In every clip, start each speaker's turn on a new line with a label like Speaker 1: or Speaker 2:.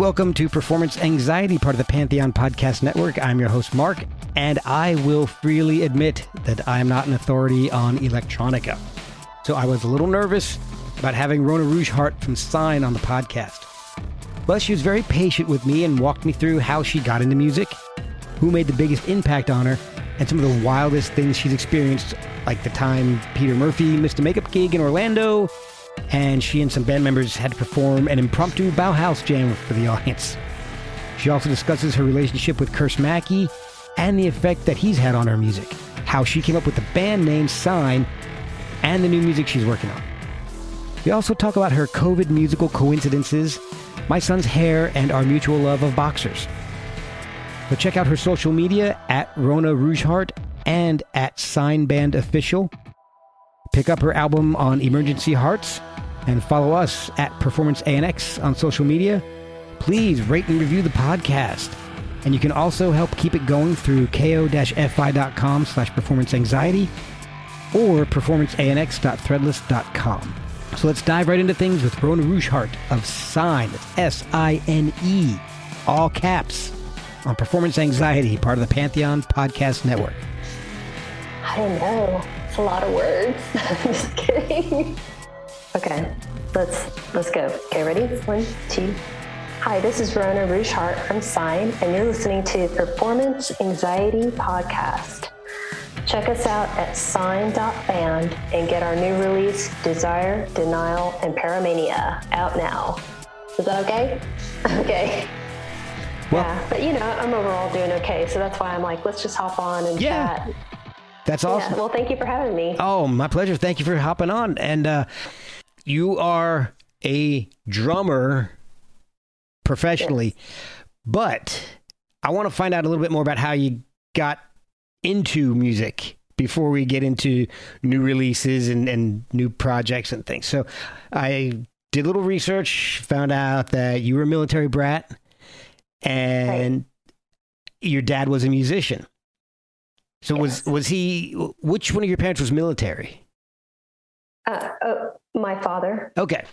Speaker 1: Welcome to Performance Anxiety, part of the Pantheon Podcast Network. I'm your host, Mark, and I will freely admit that I am not an authority on electronica. So I was a little nervous about having Rona Rougeheart from SINE on the podcast. But she was very patient with me and walked me through how she got into music, who made the biggest impact on her, and some of the wildest things she's experienced, like the time Peter Murphy missed a makeup gig in Orlando, and she and some band members had to perform an impromptu Bauhaus jam for the audience. She also discusses her relationship with Curse Mackey and the effect that he's had on her music, how she came up with the band name SINE, and the new music she's working on. We also talk about her COVID musical coincidences, my son's hair, and our mutual love of boxers. So check out her social media at Rona Rougeheart and at SINE Band Official. Pick up her album on Emergency Hearts and follow us at Performance ANX on social media. Please rate and review the podcast. And you can also help keep it going through ko-fi.com slash performance anxiety or performanceanx.threadless.com. So let's dive right into things with Rona Rougeheart of SINE. S-I-N-E, all caps, on Performance Anxiety, part of the Pantheon Podcast Network.
Speaker 2: I don't know. It's a lot of words. I'm just kidding. Okay, let's let's go. Okay, ready? One, two. Hi, this is Rona Rougeheart from SINE, and you're listening to Performance Anxiety Podcast. Check us out at sine.band and get our new release, Desire, Denial, and Paramania, out now. Is that okay? Okay.
Speaker 1: Well-
Speaker 2: yeah, but you know, I'm overall doing okay, so that's why I'm like, let's just hop on and
Speaker 1: Yeah.
Speaker 2: chat.
Speaker 1: That's awesome.
Speaker 2: Yeah, well, thank you for having me.
Speaker 1: Oh, my pleasure. Thank you for hopping on. And uh, you are a drummer professionally, but I want to find out a little bit more about how you got into music before we get into new releases and, and new projects and things. So I did a little research, found out that you were a military brat and your dad was a musician. So was was he? Which one of your parents was military?
Speaker 2: Uh, oh, my father.
Speaker 1: Okay.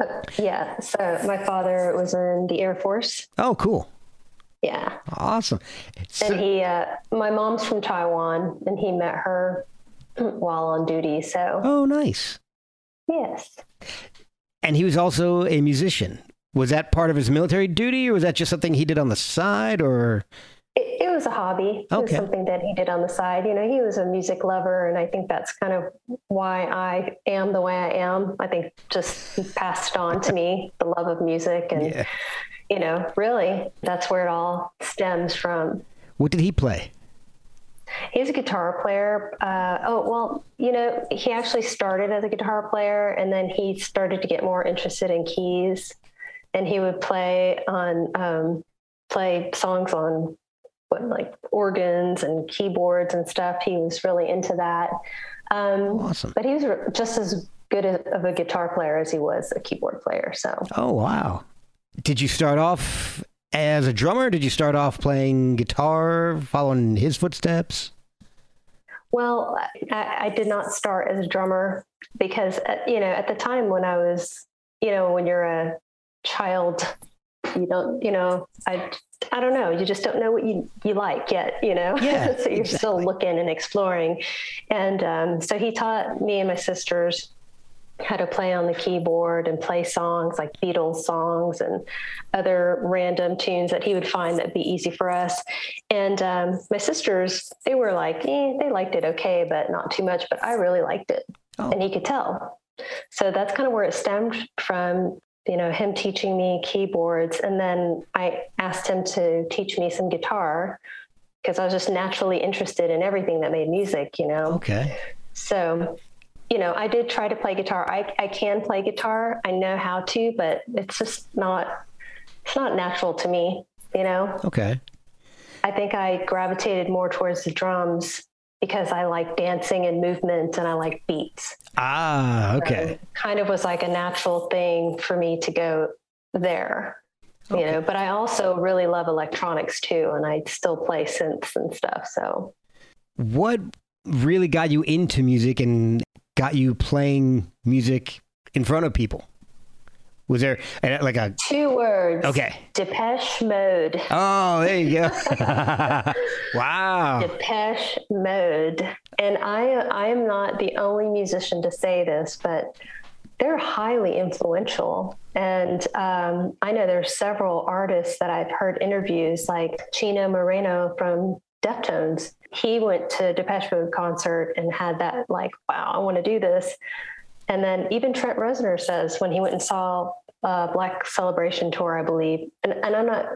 Speaker 2: Uh, yeah, so my father was in the Air Force.
Speaker 1: Oh, cool.
Speaker 2: Yeah,
Speaker 1: Awesome. So-
Speaker 2: and he, uh, my mom's from Taiwan, and he met her while on duty. So
Speaker 1: oh, nice.
Speaker 2: yes,
Speaker 1: And he was also a musician. Was that part of his military duty, or was that just something he did on the side? Or
Speaker 2: it, it was a hobby. It was
Speaker 1: Okay.
Speaker 2: something that he did on the side. You know, he was a music lover, and I think that's kind of why I am the way I am. I think just he passed on to me the love of music, and
Speaker 1: yeah,
Speaker 2: you know, really, that's where it all stems from.
Speaker 1: what did he play?
Speaker 2: He's a guitar player. Uh, oh, well, you know, he actually started as a guitar player and then he started to get more interested in keys. And he would play on um, play songs on what, like organs and keyboards and stuff. He was really into that. Um,
Speaker 1: Awesome.
Speaker 2: But he was just as good of a guitar player as he was a keyboard player. So
Speaker 1: Oh, wow. Did you start off as a drummer? Did you start off playing guitar, following his footsteps?
Speaker 2: Well, I, I did not start as a drummer because, uh, you know, at the time when I was, you know, when you're a child, you don't, you know, I, I don't know, you just don't know what you, you like yet, you know?
Speaker 1: Yeah,
Speaker 2: so you're still looking and exploring. And um, so he taught me and my sisters how to play on the keyboard and play songs like Beatles songs and other random tunes that he would find that'd be easy for us. And um, my sisters, they were like, eh, they liked it okay, but not too much. But I really liked it,
Speaker 1: Oh.
Speaker 2: and he could tell. So that's kind of where it stemmed from. You know, him teaching me keyboards, and then I asked him to teach me some guitar because I was just naturally interested in everything that made music. You know.
Speaker 1: Okay.
Speaker 2: So, you know, I did try to play guitar. I, I can play guitar. I know how to, but it's just not it's not natural to me, you know.
Speaker 1: Okay.
Speaker 2: I think I gravitated more towards the drums because I like dancing and movement and I like beats.
Speaker 1: Ah, okay.
Speaker 2: So kind of was like a natural thing for me to go there. You know, but I also really love electronics too, and I still play synths and stuff. So
Speaker 1: What really got you into music and got you playing music in front of people? Was there uh, like a
Speaker 2: two words.
Speaker 1: okay?
Speaker 2: Depeche Mode.
Speaker 1: Oh, there you go. wow.
Speaker 2: Depeche Mode. And I I am not the only musician to say this, but they're highly influential. And um, I know there's several artists that I've heard interviews, like Chino Moreno from Deftones. He went to Depeche Mode concert and had that like, wow, I want to do this. And then even Trent Reznor says when he went and saw uh, Black Celebration tour, I believe, and, and I'm not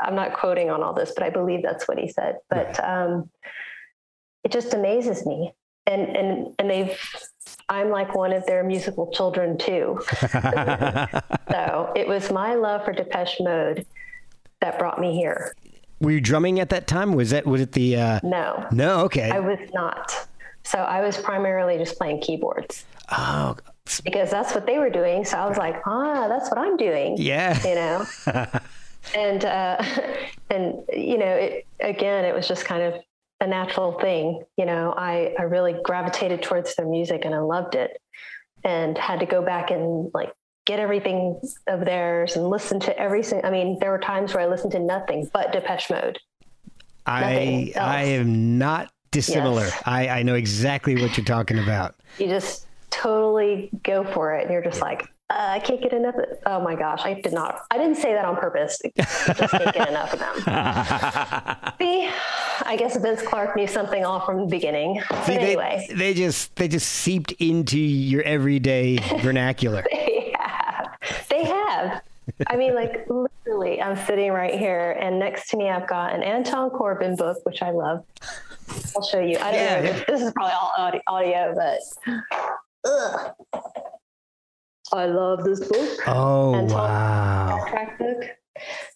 Speaker 2: I'm not quoting on all this, but I believe that's what he said. But um, it just amazes me, and and and they've I'm like one of their musical children too. so it was my love for Depeche Mode that brought me here.
Speaker 1: Were you drumming at that time? Was that was it the? Uh...
Speaker 2: No,
Speaker 1: No. Okay.
Speaker 2: I was not. So I was primarily just playing keyboards
Speaker 1: oh,
Speaker 2: because that's what they were doing. So I was like, ah, that's what I'm doing.
Speaker 1: yeah.
Speaker 2: you know and uh and you know it again it was just kind of a natural thing you know i i really gravitated towards their music and i loved it and had to go back and like get everything of theirs and listen to every single i mean there were times where i listened to nothing but depeche mode
Speaker 1: I. I am not dissimilar.
Speaker 2: Yes.
Speaker 1: I I know exactly what you're talking about.
Speaker 2: you just totally go for it and you're just like uh, I can't get enough. Of, oh my gosh, I did not. I didn't say that on purpose. I just can't get enough of them. See, I guess Vince Clarke knew something all from the beginning. But
Speaker 1: See,
Speaker 2: anyway,
Speaker 1: they, they just they just seeped into your everyday vernacular.
Speaker 2: they have. They have. I mean, like literally, I'm sitting right here, and next to me, I've got an Anton Corbijn book, which I love. I'll show you. I don't
Speaker 1: Yeah,
Speaker 2: know.
Speaker 1: yeah.
Speaker 2: This, this is probably all audio, but ugh. I love this book.
Speaker 1: Oh
Speaker 2: And
Speaker 1: wow!
Speaker 2: track book.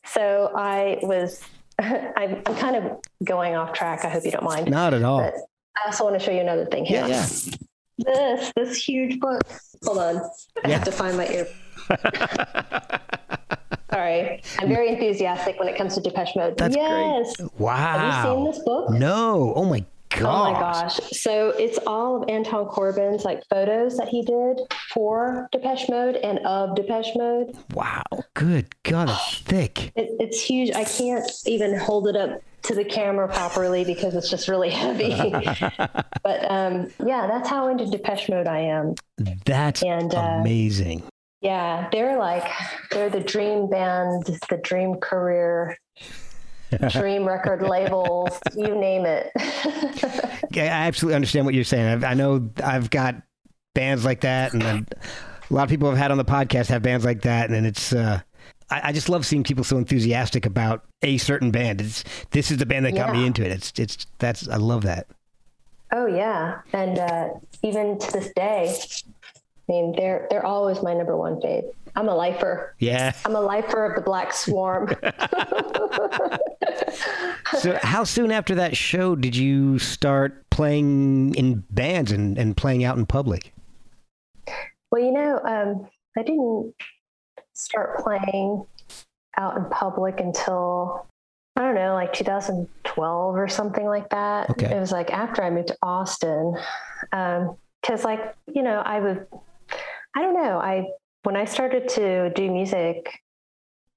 Speaker 2: So I was, I'm, I'm kind of going off track. I hope you don't mind.
Speaker 1: Not at all.
Speaker 2: But I also want to show you another thing here.
Speaker 1: Yeah, yeah.
Speaker 2: This, this huge book. Hold on. I
Speaker 1: Yeah.
Speaker 2: have to find my ear. Sorry. I'm very enthusiastic when it comes to Depeche Mode.
Speaker 1: That's great.
Speaker 2: yes.
Speaker 1: Wow.
Speaker 2: Have you seen this book?
Speaker 1: No. Oh my gosh.
Speaker 2: Oh my gosh. So it's all of Anton Corbijn's like photos that he did for Depeche Mode and of Depeche Mode.
Speaker 1: Wow. Good God, it's thick.
Speaker 2: It, it's huge. I can't even hold it up to the camera properly because it's just really heavy. but um, yeah, that's how into Depeche Mode I am.
Speaker 1: That's
Speaker 2: And, uh,
Speaker 1: amazing.
Speaker 2: Yeah, they're like they're the dream band, the dream career, dream record labels, you name it.
Speaker 1: Yeah, I absolutely understand what you're saying. I've, I know I've got bands like that, and then a lot of people I've had on the podcast have bands like that, and it's. Uh, I, I just love seeing people so enthusiastic about a certain band. It's this is the band that got me into it. It's it's that's I love that.
Speaker 2: oh yeah, and uh, even to this day, I mean, they're they're always my number one fave. I'm a lifer.
Speaker 1: Yeah.
Speaker 2: I'm a lifer of the Black Swarm.
Speaker 1: so, how soon after that show did you start playing in bands and, and playing out in public?
Speaker 2: Well, you know, um, I didn't start playing out in public until I don't know, like 2012 or something like that.
Speaker 1: Okay.
Speaker 2: It was like after I moved to Austin, because um, like you know, I would, I don't know, I when I started to do music,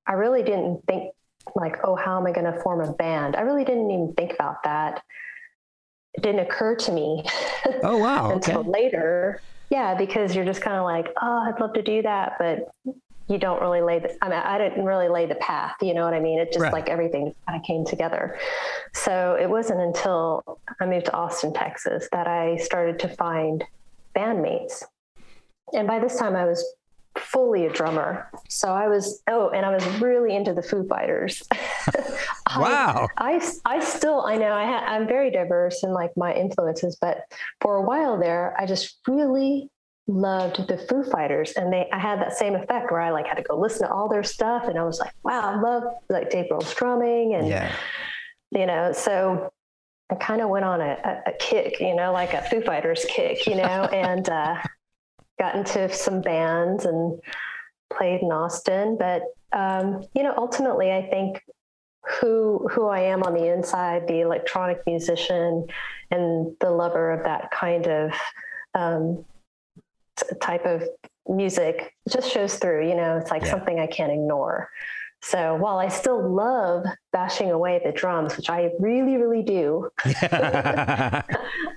Speaker 2: I really didn't think like, oh, how am I going to form a band? I really didn't even think about that. It didn't occur to me.
Speaker 1: Oh wow!
Speaker 2: until
Speaker 1: okay.
Speaker 2: later. Yeah, because you're just kind of like, oh, I'd love to do that, but you don't really lay the. I mean, I didn't really lay the path. You know what I mean? It just
Speaker 1: Right.
Speaker 2: like everything kind of came together. So it wasn't until I moved to Austin, Texas, that I started to find bandmates. And by this time, I was fully a drummer. So I was, oh, and I was really into the Foo Fighters. I-
Speaker 1: Wow.
Speaker 2: I, I still, I know I ha- I'm very diverse in like my influences, but for a while there, I just really loved the Foo Fighters. And they, I had that same effect where I like had to go listen to all their stuff. And I was like, wow, I love like Dave Grohl's drumming and,
Speaker 1: Yeah.
Speaker 2: you know, so I kind of went on a, a, a kick, you know, like a Foo Fighters kick, you know, and uh, got into some bands and played in Austin. But um, you know, ultimately, I think who who I am on the inside, the electronic musician, and the lover of that kind of um, type of music, just shows through. You know, it's like
Speaker 1: Yeah.
Speaker 2: something I can't ignore. So while I still love bashing away the drums, which I really, really do, I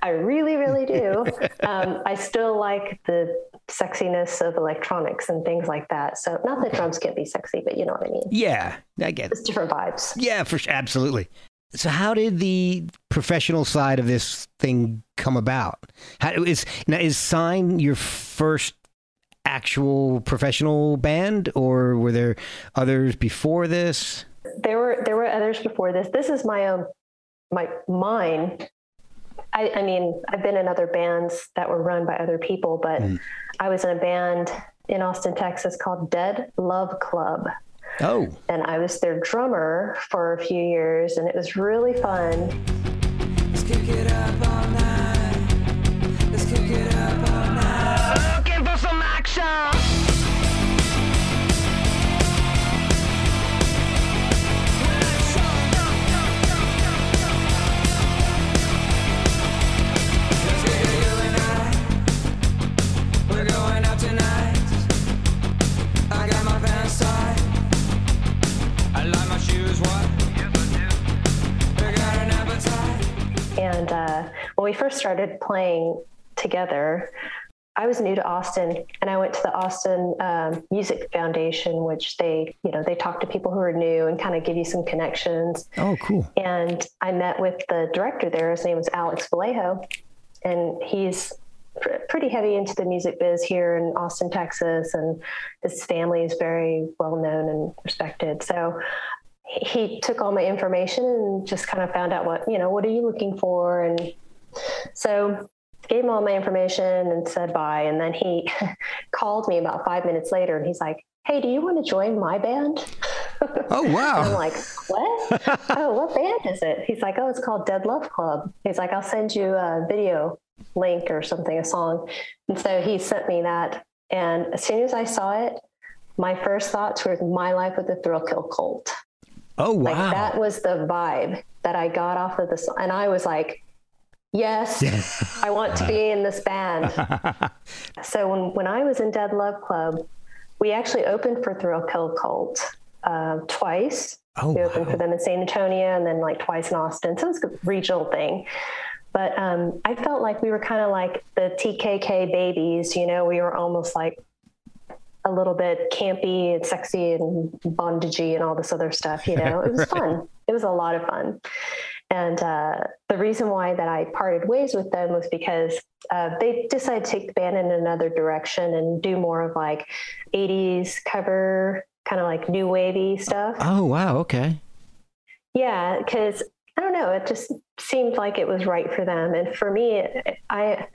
Speaker 2: really, really do. um, I still like the sexiness of electronics and things like that. So not that drums can't be sexy, but you know what I mean.
Speaker 1: yeah, I get it.
Speaker 2: It's different vibes.
Speaker 1: Yeah, for sure. Absolutely. So, how did the professional side of this thing come about? How is now is SINE your first actual professional band, or were there others before this?
Speaker 2: There were there were others before this. This is my own my mine. I, I mean, I've been in other bands that were run by other people, but hmm. I was in a band in Austin, Texas called Dead Love Club.
Speaker 1: Oh,
Speaker 2: And I was their drummer for a few years, and it was really fun.
Speaker 3: And
Speaker 2: uh, when we first started playing together, I was new to Austin, and I went to the Austin um, Music Foundation, which they, you know, they talk to people who are new and kind of give you some connections.
Speaker 1: oh, cool.
Speaker 2: And I met with the director there. His name was Alex Vallejo, and he's pr- pretty heavy into the music biz here in Austin, Texas, and his family is very well known and respected. So he he took all my information and just kind of found out what you know what are you looking for and so gave him all my information and said bye and then he called me about five minutes later and he's like hey do you want to join my band
Speaker 1: Oh,
Speaker 2: wow. I'm like, what? oh, what band is it? He's like, oh, it's called Dead Love Club. He's like, I'll send you a video link or something, a song. And so he sent me that. And as soon as I saw it, my first thoughts were my life with the Thrill Kill Cult.
Speaker 1: Oh,
Speaker 2: Like
Speaker 1: wow.
Speaker 2: that was the vibe that I got off of this. And I was like, yes, I want to be in this band. So when, when I was in Dead Love Club, we actually opened for Thrill Kill Cult uh, twice.
Speaker 1: Oh,
Speaker 2: we opened
Speaker 1: wow.
Speaker 2: for them in San Antonio and then like twice in Austin. So it's a regional thing. But um, I felt like we were kind of like the TKK babies. You know, we were almost like a little bit campy and sexy and bondagey and all this other stuff. You know, it was fun. It was a lot of fun. And uh, the reason why that I parted ways with them was because uh, they decided to take the band in another direction and do more of like 80s cover, kind of like new wavy stuff.
Speaker 1: oh, wow. Okay.
Speaker 2: Yeah, because I don't know, it just seemed like it was right for them, and for me, I I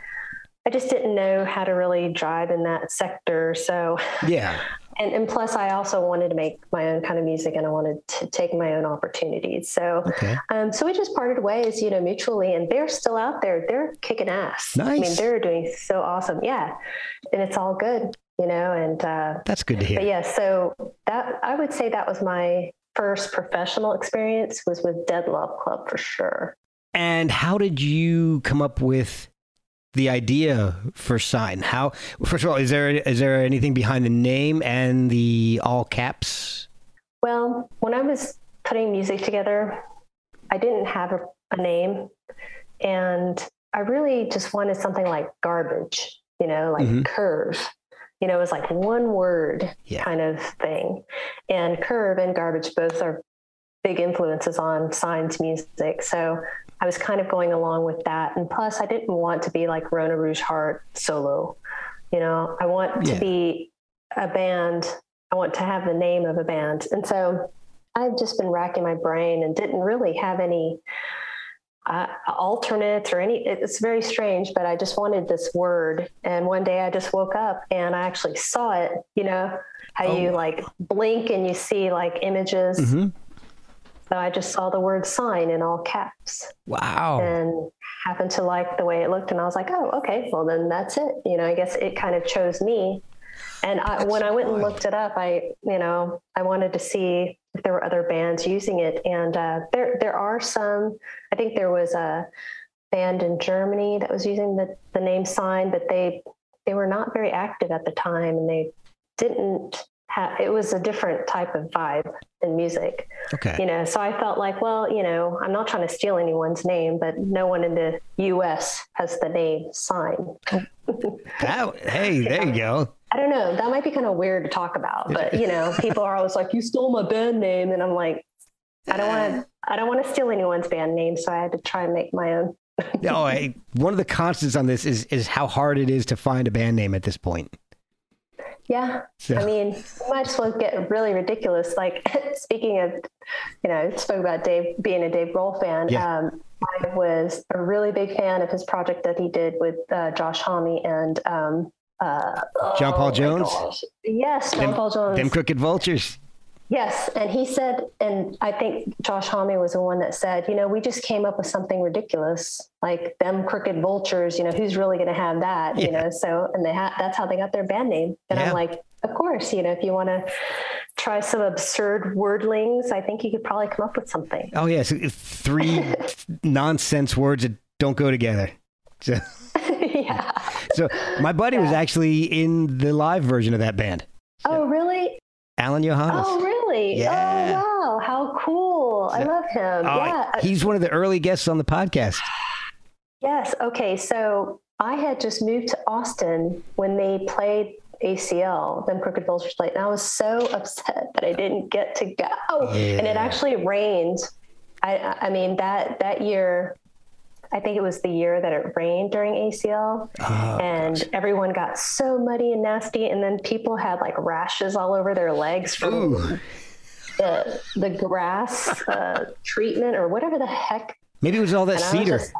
Speaker 2: I just didn't know how to really drive in that sector. So
Speaker 1: Yeah.
Speaker 2: And, and plus I also wanted to make my own kind of music and I wanted to take my own opportunities. So,
Speaker 1: Okay.
Speaker 2: um, so we just parted ways, you know, mutually and they're still out there. They're kicking ass. Nice. I mean, they're doing so awesome. Yeah. And it's all good, you know, and, uh,
Speaker 1: That's good to hear.
Speaker 2: but
Speaker 1: hear.
Speaker 2: yeah, so that, I would say that was my first professional experience was with Dead Love Club for sure.
Speaker 1: And how did you come up with the idea for SINE? How first of all, is there is there anything behind the name and the all caps?
Speaker 2: Well, when I was putting music together, I didn't have a, a name. And I really just wanted something like garbage, you know, like
Speaker 1: Mhm.
Speaker 2: curve. You know, it was like one word
Speaker 1: Yeah.
Speaker 2: kind of thing. And curve and garbage both are big influences on SINEs music. So I was kind of going along with that. And plus, I didn't want to be like Rona Rougeheart solo. You know, I want
Speaker 1: Yeah.
Speaker 2: to be a band. I want to have the name of a band. And so I've just been racking my brain and didn't really have any uh, alternates or any. It's very strange, but I just wanted this word. And one day I just woke up and I actually saw it. You know, how you like blink and you see like images.
Speaker 1: hmm
Speaker 2: So I just saw the word SINE in all caps
Speaker 1: Wow.
Speaker 2: and happened to like the way it looked. And I was like, oh, okay, well, then that's it. You know, I guess it kind of chose me. And I, when I went and looked it up, I, you know, I wanted to see if there were other bands using it. And uh, there, there are some, I think there was a band in Germany that was using the, the name SINE, but they, they were not very active at the time and they didn't it was a different type of vibe in music
Speaker 1: Okay.
Speaker 2: you know so i felt like well you know i'm not trying to steal anyone's name but no one in the us has the name SINE
Speaker 1: That, hey, there you go.
Speaker 2: i don't know that might be kind of weird to talk about but you know people are always like you stole my band name and i'm like i don't want to i don't want to steal anyone's band name so i had to try and make my own
Speaker 1: No, oh, I, one of the constants on this is is how hard it is to find a band name at this point.
Speaker 2: Yeah
Speaker 1: So-
Speaker 2: i mean you might as well get really ridiculous like speaking of you know spoke about dave being a dave grohl fan
Speaker 1: Yeah.
Speaker 2: um, i was a really big fan of his project that he did with uh, josh homme and um, uh,
Speaker 1: John Paul
Speaker 2: oh
Speaker 1: Jones?
Speaker 2: yes john
Speaker 1: Them-
Speaker 2: paul jones
Speaker 1: Them crooked vultures.
Speaker 2: Yes, and he said, and I think Josh Homme was the one that said, you know, we just came up with something ridiculous, like them crooked vultures. You know, who's really going to have that? You know, so and they ha- that's how they got their band name. And
Speaker 1: Yeah.
Speaker 2: I'm like, of course, you know, if you want to try some absurd wordlings, I think you could probably come up with something.
Speaker 1: Oh yes, three nonsense words that don't go together. So,
Speaker 2: yeah.
Speaker 1: so my buddy was actually in the live version of that band,
Speaker 2: Oh, really?
Speaker 1: Alan Johannes.
Speaker 2: Oh, really?
Speaker 1: Oh, yeah.
Speaker 2: Oh, wow. How cool. I love him.
Speaker 1: Oh,
Speaker 2: yeah.
Speaker 1: he's one of the early guests on the podcast.
Speaker 2: Yes. Okay. So I had just moved to Austin when they played ACL, then Crooked Vultures played, and I was so upset that I didn't get to go. And it actually rained. I, I mean that that year, I think it was the year that it rained during ACL,
Speaker 1: Oh,
Speaker 2: and everyone got so muddy and nasty, and then people had like rashes all over their legs from
Speaker 1: Ooh.
Speaker 2: the the grass uh, treatment or whatever the heck
Speaker 1: Maybe it was all that
Speaker 2: and
Speaker 1: cedar.
Speaker 2: just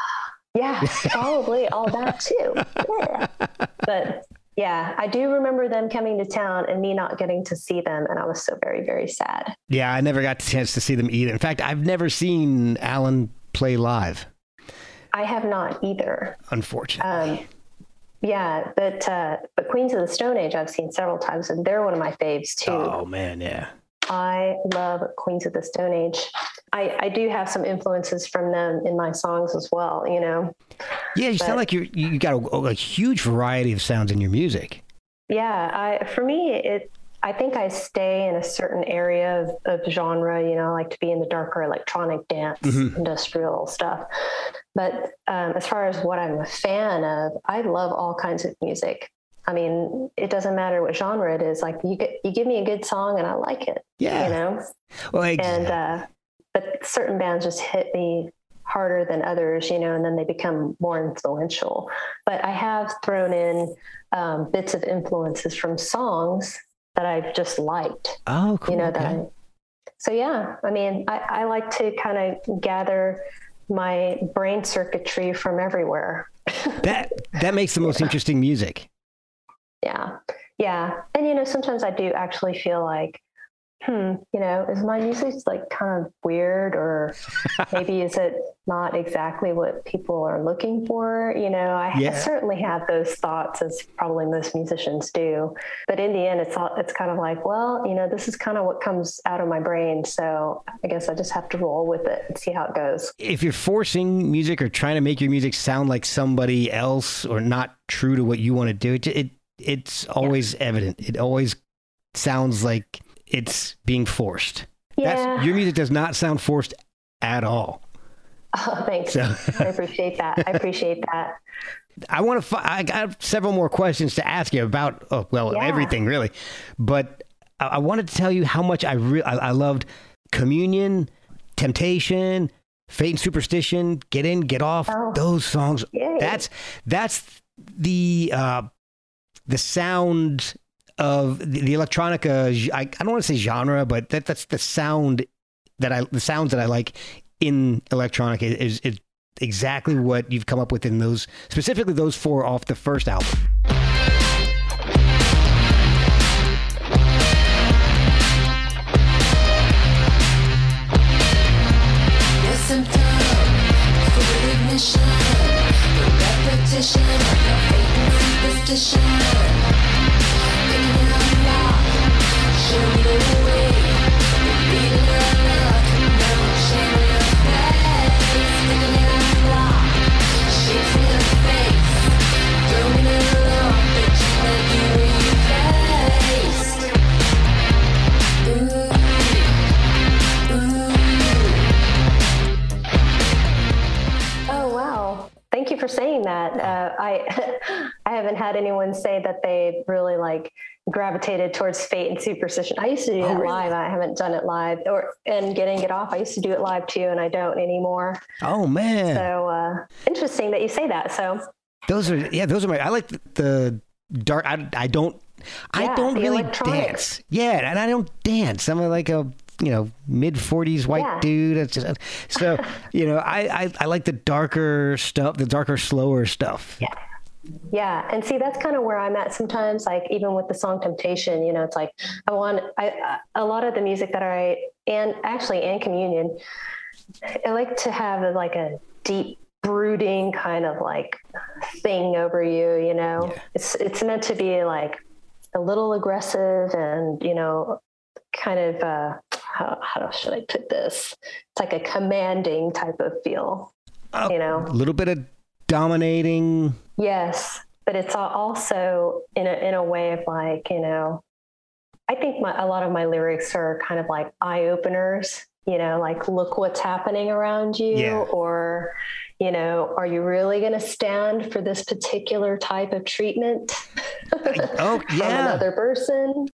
Speaker 2: yeah, probably all that too. Yeah. But yeah, I do remember them coming to town and me not getting to see them. And I was so very, very sad.
Speaker 1: Yeah, I never got the chance to see them either. In fact, I've never seen Alan play live,
Speaker 2: I have not either.
Speaker 1: unfortunately.
Speaker 2: Um, yeah, but uh, but Queens of the Stone Age I've seen several times, and they're one of my faves too.
Speaker 1: oh man, yeah.
Speaker 2: I love Queens of the Stone Age. I, I do have some influences from them in my songs as well. You know,
Speaker 1: Yeah, you sound like you you got a, a huge variety of sounds in your music.
Speaker 2: Yeah, I for me it I think I stay in a certain area of, of genre, you know, I like to be in the darker electronic dance,
Speaker 1: Mhm.
Speaker 2: industrial stuff. But um, as far as what I'm a fan of, I love all kinds of music. I mean, it doesn't matter what genre it is. Like you get, you give me a good song and I like it.
Speaker 1: Yeah.
Speaker 2: You know?
Speaker 1: Well,
Speaker 2: And uh but certain bands just hit me harder than others, you know, and then they become more influential. But I have thrown in um, bits of influences from songs that I've just liked,
Speaker 1: oh, cool.
Speaker 2: you know, that. I, so yeah, I mean, I, I like to kind of gather my brain circuitry from everywhere
Speaker 1: that that makes the most interesting music.
Speaker 2: Yeah. Yeah. And, you know, sometimes I do actually feel like, hmm, you know, is my music like kind of weird or maybe is it not exactly what people are looking for? You know, I,
Speaker 1: Yeah.
Speaker 2: I certainly have those thoughts as probably most musicians do. But in the end, it's all, it's kind of like, well, you know, this is kind of what comes out of my brain. So I guess I just have to roll with it and see how it goes.
Speaker 1: If you're forcing music or trying to make your music sound like somebody else or not true to what you want to do, it, it it's always evident. It always sounds like it's being forced.
Speaker 2: Yeah.
Speaker 1: That's, your music does not sound forced at all.
Speaker 2: Oh, thanks.
Speaker 1: So-
Speaker 2: I appreciate that. I appreciate that.
Speaker 1: I want to. Fi- I got several more questions to ask you about. Oh, well,
Speaker 2: Yeah.
Speaker 1: everything really, but I, I wanted to tell you how much I really I, I loved Communion, Temptation, Fate and Superstition, Get In, Get Off.
Speaker 2: Oh.
Speaker 1: Those songs.
Speaker 2: Yay.
Speaker 1: That's that's the uh, the sound of the, the electronica. I, I don't want to say genre, but that that's the sound that I the sounds that I like in electronica is is exactly what you've come up with in those specifically those four off the first album.
Speaker 4: Repetition
Speaker 2: that. Uh, I I haven't had anyone say that they really like gravitated towards fate and superstition. I used to do
Speaker 1: Oh,
Speaker 2: that
Speaker 1: really?
Speaker 2: live. I haven't done it live, or and getting it off. I used to do it live too, and I don't anymore.
Speaker 1: Oh man,
Speaker 2: So uh, interesting that you say that. So
Speaker 1: those are yeah, those are my. I like the, dark. I, I don't. I don't really dance. Yeah, and I don't dance. I'm like a you know mid forties white
Speaker 2: Yeah.
Speaker 1: dude. It's just, so you know I, I I like the darker stuff, the darker, slower stuff.
Speaker 2: Yeah. Yeah, and see that's kind of where I'm at sometimes. Like even with the song "Temptation," you know, it's like I want I, a lot of the music that I and actually and communion, I like to have like a deep brooding kind of like thing over you. You know,
Speaker 1: Yeah.
Speaker 2: it's it's meant to be like a little aggressive and you know, kind of uh, how how should I put this? It's like a commanding type of feel.
Speaker 1: Oh,
Speaker 2: You know.
Speaker 1: a little bit of dominating.
Speaker 2: Yes, but it's also in a in a way of like you know, I think my, a lot of my lyrics are kind of like eye openers. You know, like look what's happening around you,
Speaker 1: Yeah.
Speaker 2: or you know, are you really going to stand for this particular type of treatment
Speaker 1: Oh
Speaker 2: from
Speaker 1: yeah,
Speaker 2: another person?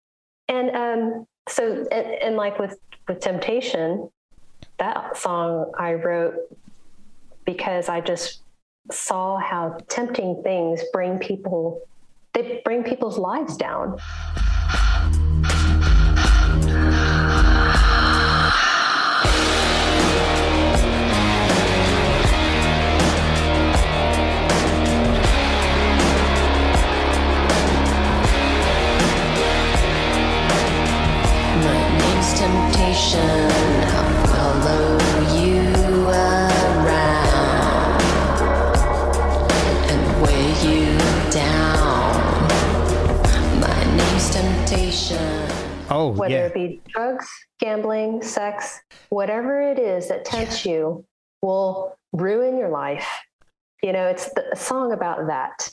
Speaker 2: And um, so, and, and like with with temptation, that song I wrote because I just saw how tempting things bring people they bring people's lives down.
Speaker 4: Temptation. I'll follow you around and weigh you down. My name's temptation.
Speaker 1: oh
Speaker 2: Whether
Speaker 1: yeah.
Speaker 2: it be drugs, gambling, sex, whatever it is that tempts you will ruin your life. You know, it's the, a song about that.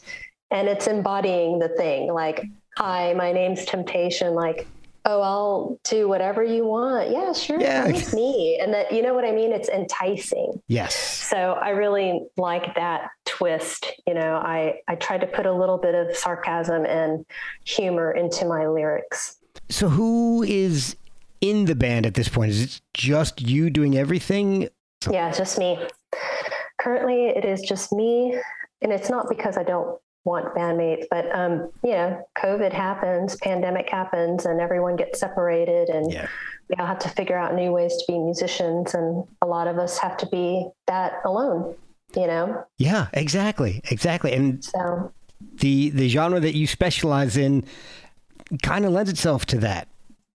Speaker 2: And it's embodying the thing like, hi, my name's temptation. Like, oh, I'll do whatever you want. Yeah, sure.
Speaker 1: Yeah.
Speaker 2: With me. And that, you know what I mean? It's enticing.
Speaker 1: Yes.
Speaker 2: So I really like that twist. You know, I, I try to put a little bit of sarcasm and humor into my lyrics.
Speaker 1: So who is in the band at this point? Is it just you doing everything?
Speaker 2: Yeah, just me. Currently, it is just me, and it's not because I don't want bandmates, but um, you know, COVID happens, pandemic happens, and everyone gets separated, and
Speaker 1: Yeah.
Speaker 2: we all have to figure out new ways to be musicians, and a lot of us have to be that alone. you know?
Speaker 1: Yeah, exactly, exactly. And
Speaker 2: So,
Speaker 1: the the genre that you specialize in kind of lends itself to that.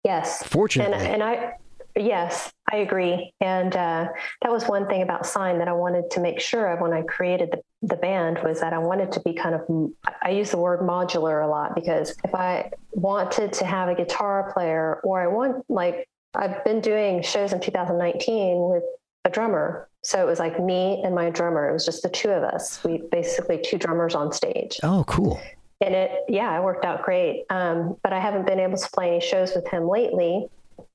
Speaker 2: yes.
Speaker 1: Fortunately,
Speaker 2: And, and I, yes, I agree. And uh, that was one thing about SINE that I wanted to make sure of when I created the, the band was that I wanted to be kind of, I use the word modular a lot because if I wanted to have a guitar player or I want, like, I've been doing shows in 2019 with a drummer. So it was like me and my drummer. It was just the two of us. We basically two drummers on stage
Speaker 1: oh, cool.
Speaker 2: and it yeah it worked out great um, but i haven't been able to play any shows with him lately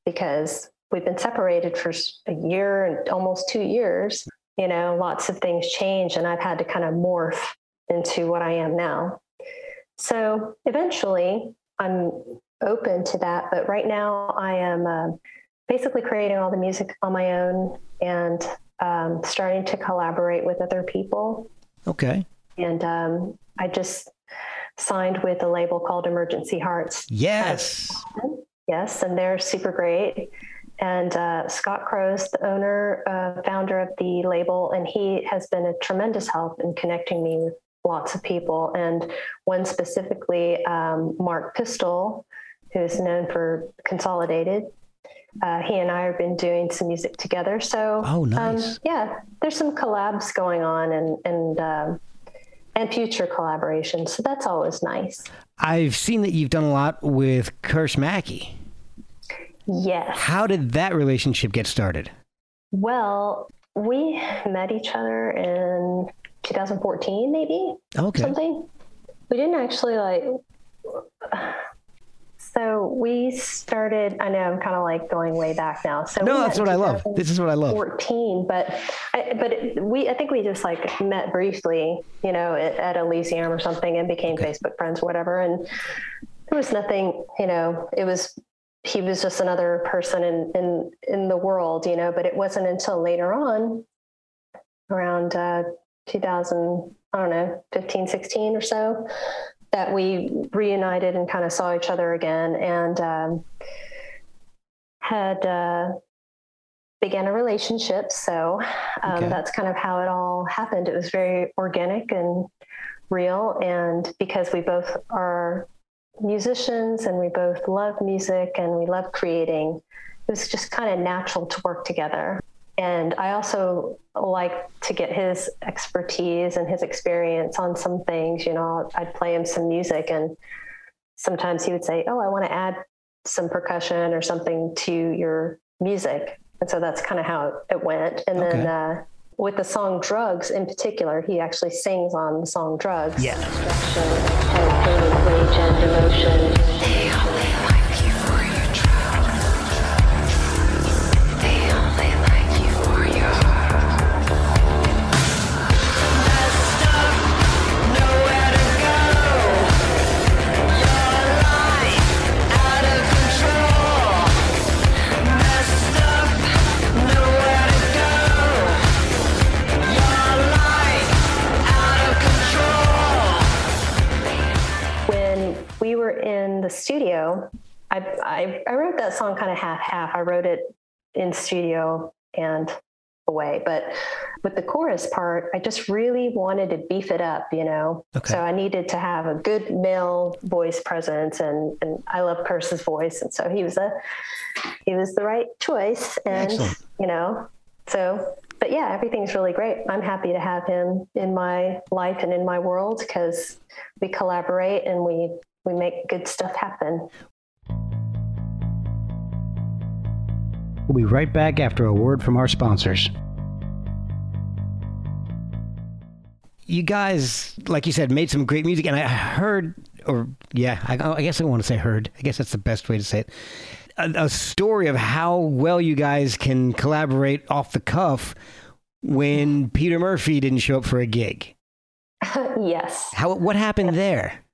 Speaker 2: because we've been separated for a year and almost two years you know lots of things change and i've had to kind of morph into what i am now so eventually i'm open to that but right now i am uh, basically creating all the music on my own and um, starting to collaborate with other people
Speaker 1: Okay.
Speaker 2: and um, I just signed with a label called Emergency Hearts.
Speaker 1: Yes.
Speaker 2: Yes, and they're super great. And uh, Scott Crow's the owner, uh, founder of the label, and he has been a tremendous help in connecting me with lots of people. And one specifically, um, Mark Pistel, who's known for Consolidated. Uh, he and I have been doing some music together. So,
Speaker 1: Oh, nice.
Speaker 2: um, yeah, there's some collabs going on, and and um, and future collaborations. So that's always nice.
Speaker 1: I've seen that you've done a lot with Curse Mackey.
Speaker 2: Yes.
Speaker 1: How did that relationship get started?
Speaker 2: Well, we met each other in 2014, maybe
Speaker 1: Okay.
Speaker 2: something. We didn't actually like. So we started. I know I'm kind of like going way back now. So
Speaker 1: No, that's what I love. This is what I love.
Speaker 2: 14, but I, but it, we I think we just like met briefly, you know, at, at Elysium or something, and became Facebook friends, or whatever. And there was nothing, you know. It was he was just another person in in in the world, you know. But it wasn't until later on, around uh, 2000, I don't know, 15, 16 or so, that we reunited and kind of saw each other again and um, had uh, began a relationship. So um,
Speaker 1: Okay.
Speaker 2: that's kind of how it all happened. It was very organic and real. And because we both are musicians and we both love music and we love creating, it was just kind of natural to work together. And I also like to get his expertise and his experience on some things. You know, I'd play him some music, and sometimes he would say, Oh, I want to add some percussion or something to your music. And so that's kind of how it went. And
Speaker 1: Okay.
Speaker 2: then uh, with the song Drugs in particular, he actually sings on the song Drugs.
Speaker 1: Yeah.
Speaker 2: Studio, I, I, I wrote that song kind of half half. I wrote it in studio and away, but with the chorus part, I just really wanted to beef it up, you know.
Speaker 1: Okay.
Speaker 2: So I needed to have a good male voice presence, and and I love Curse's voice, and so he was a he was the right choice, and
Speaker 1: Excellent.
Speaker 2: you know, so. But yeah, everything's really great. I'm happy to have him in my life and in my world because we collaborate and we we make good stuff happen.
Speaker 1: We'll be right back after a word from our sponsors. You guys, like you said, made some great music, and I heard, or yeah, I, I guess I want to say heard. I guess that's the best way to say it. A, a story of how well you guys can collaborate off the cuff when Peter Murphy didn't show up for a gig.
Speaker 2: yes.
Speaker 1: How what happened there?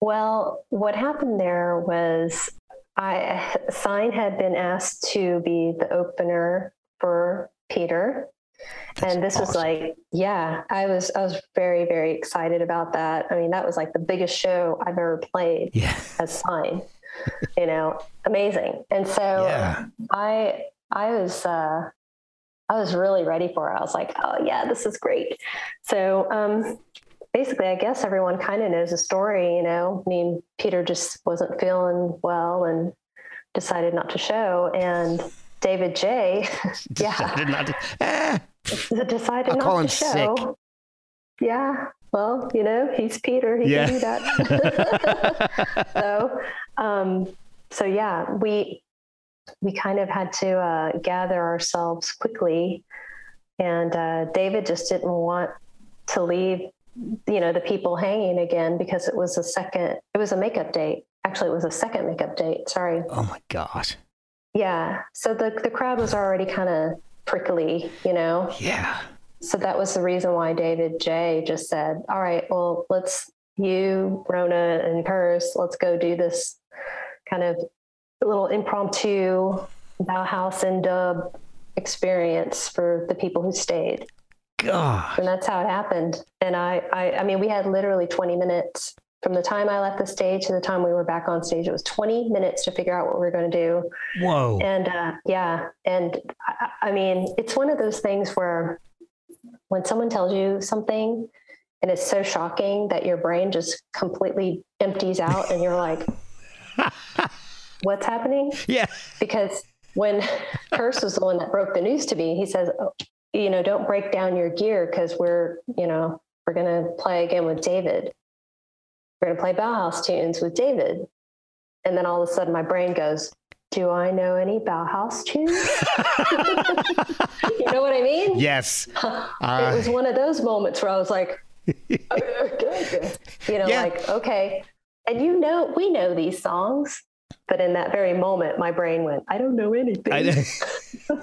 Speaker 2: Well, what happened there was I SINE had been asked to be the opener for Peter.
Speaker 1: That's
Speaker 2: and this was like, yeah, I was I was very, very excited about that. I mean, that was like the biggest show I've ever played
Speaker 1: Yeah,
Speaker 2: as SINE. you know, amazing. And so
Speaker 1: Yeah.
Speaker 2: I I was uh I was really ready for it. I was like, oh yeah, this is great. So um, basically, I guess everyone kind of knows the story. You know, I mean, Peter just wasn't feeling well and decided not to show, and David J. yeah,
Speaker 1: Decided not to- eh,
Speaker 2: decided
Speaker 1: I'll
Speaker 2: not
Speaker 1: call
Speaker 2: to
Speaker 1: him
Speaker 2: show.
Speaker 1: sick.
Speaker 2: Yeah. Well, you know, he's Peter. He
Speaker 1: Yeah.
Speaker 2: can do that. so, um, so yeah, we we kind of had to uh, gather ourselves quickly, and uh, David just didn't want to leave, you know, the people hanging again because it was a second. It was a makeup date. Actually, it was a second makeup date. Sorry.
Speaker 1: oh my gosh.
Speaker 2: Yeah. So the the crowd was already kind of prickly, you know.
Speaker 1: Yeah.
Speaker 2: So that was the reason why David J just said, "All right, well, let's you, Rona, and Curse, let's go do this kind of little impromptu Bauhaus and dub experience for the people who stayed."
Speaker 1: God.
Speaker 2: And that's how it happened. And I, I, I mean, we had literally 20 minutes from the time I left the stage to the time we were back on stage. It was 20 minutes to figure out what we were going to do.
Speaker 1: Whoa.
Speaker 2: And uh, yeah, and I, I mean, it's one of those things where when someone tells you something and it's so shocking that your brain just completely empties out and you're like, what's happening?
Speaker 1: yeah.
Speaker 2: Because when Curse was the one that broke the news to me, he says, oh, you know, don't break down your gear because we're, you know, we're going to play again with David. We're going to play Bauhaus tunes with David. And then all of a sudden my brain goes, do I know any Bauhaus tunes? you know what I mean?
Speaker 1: Yes.
Speaker 2: it was uh, one of those moments where I was like, oh, you know,
Speaker 1: Yeah.
Speaker 2: like, okay. And you know, we know these songs. But in that very moment, my brain went, I don't know anything.
Speaker 1: I,
Speaker 2: so,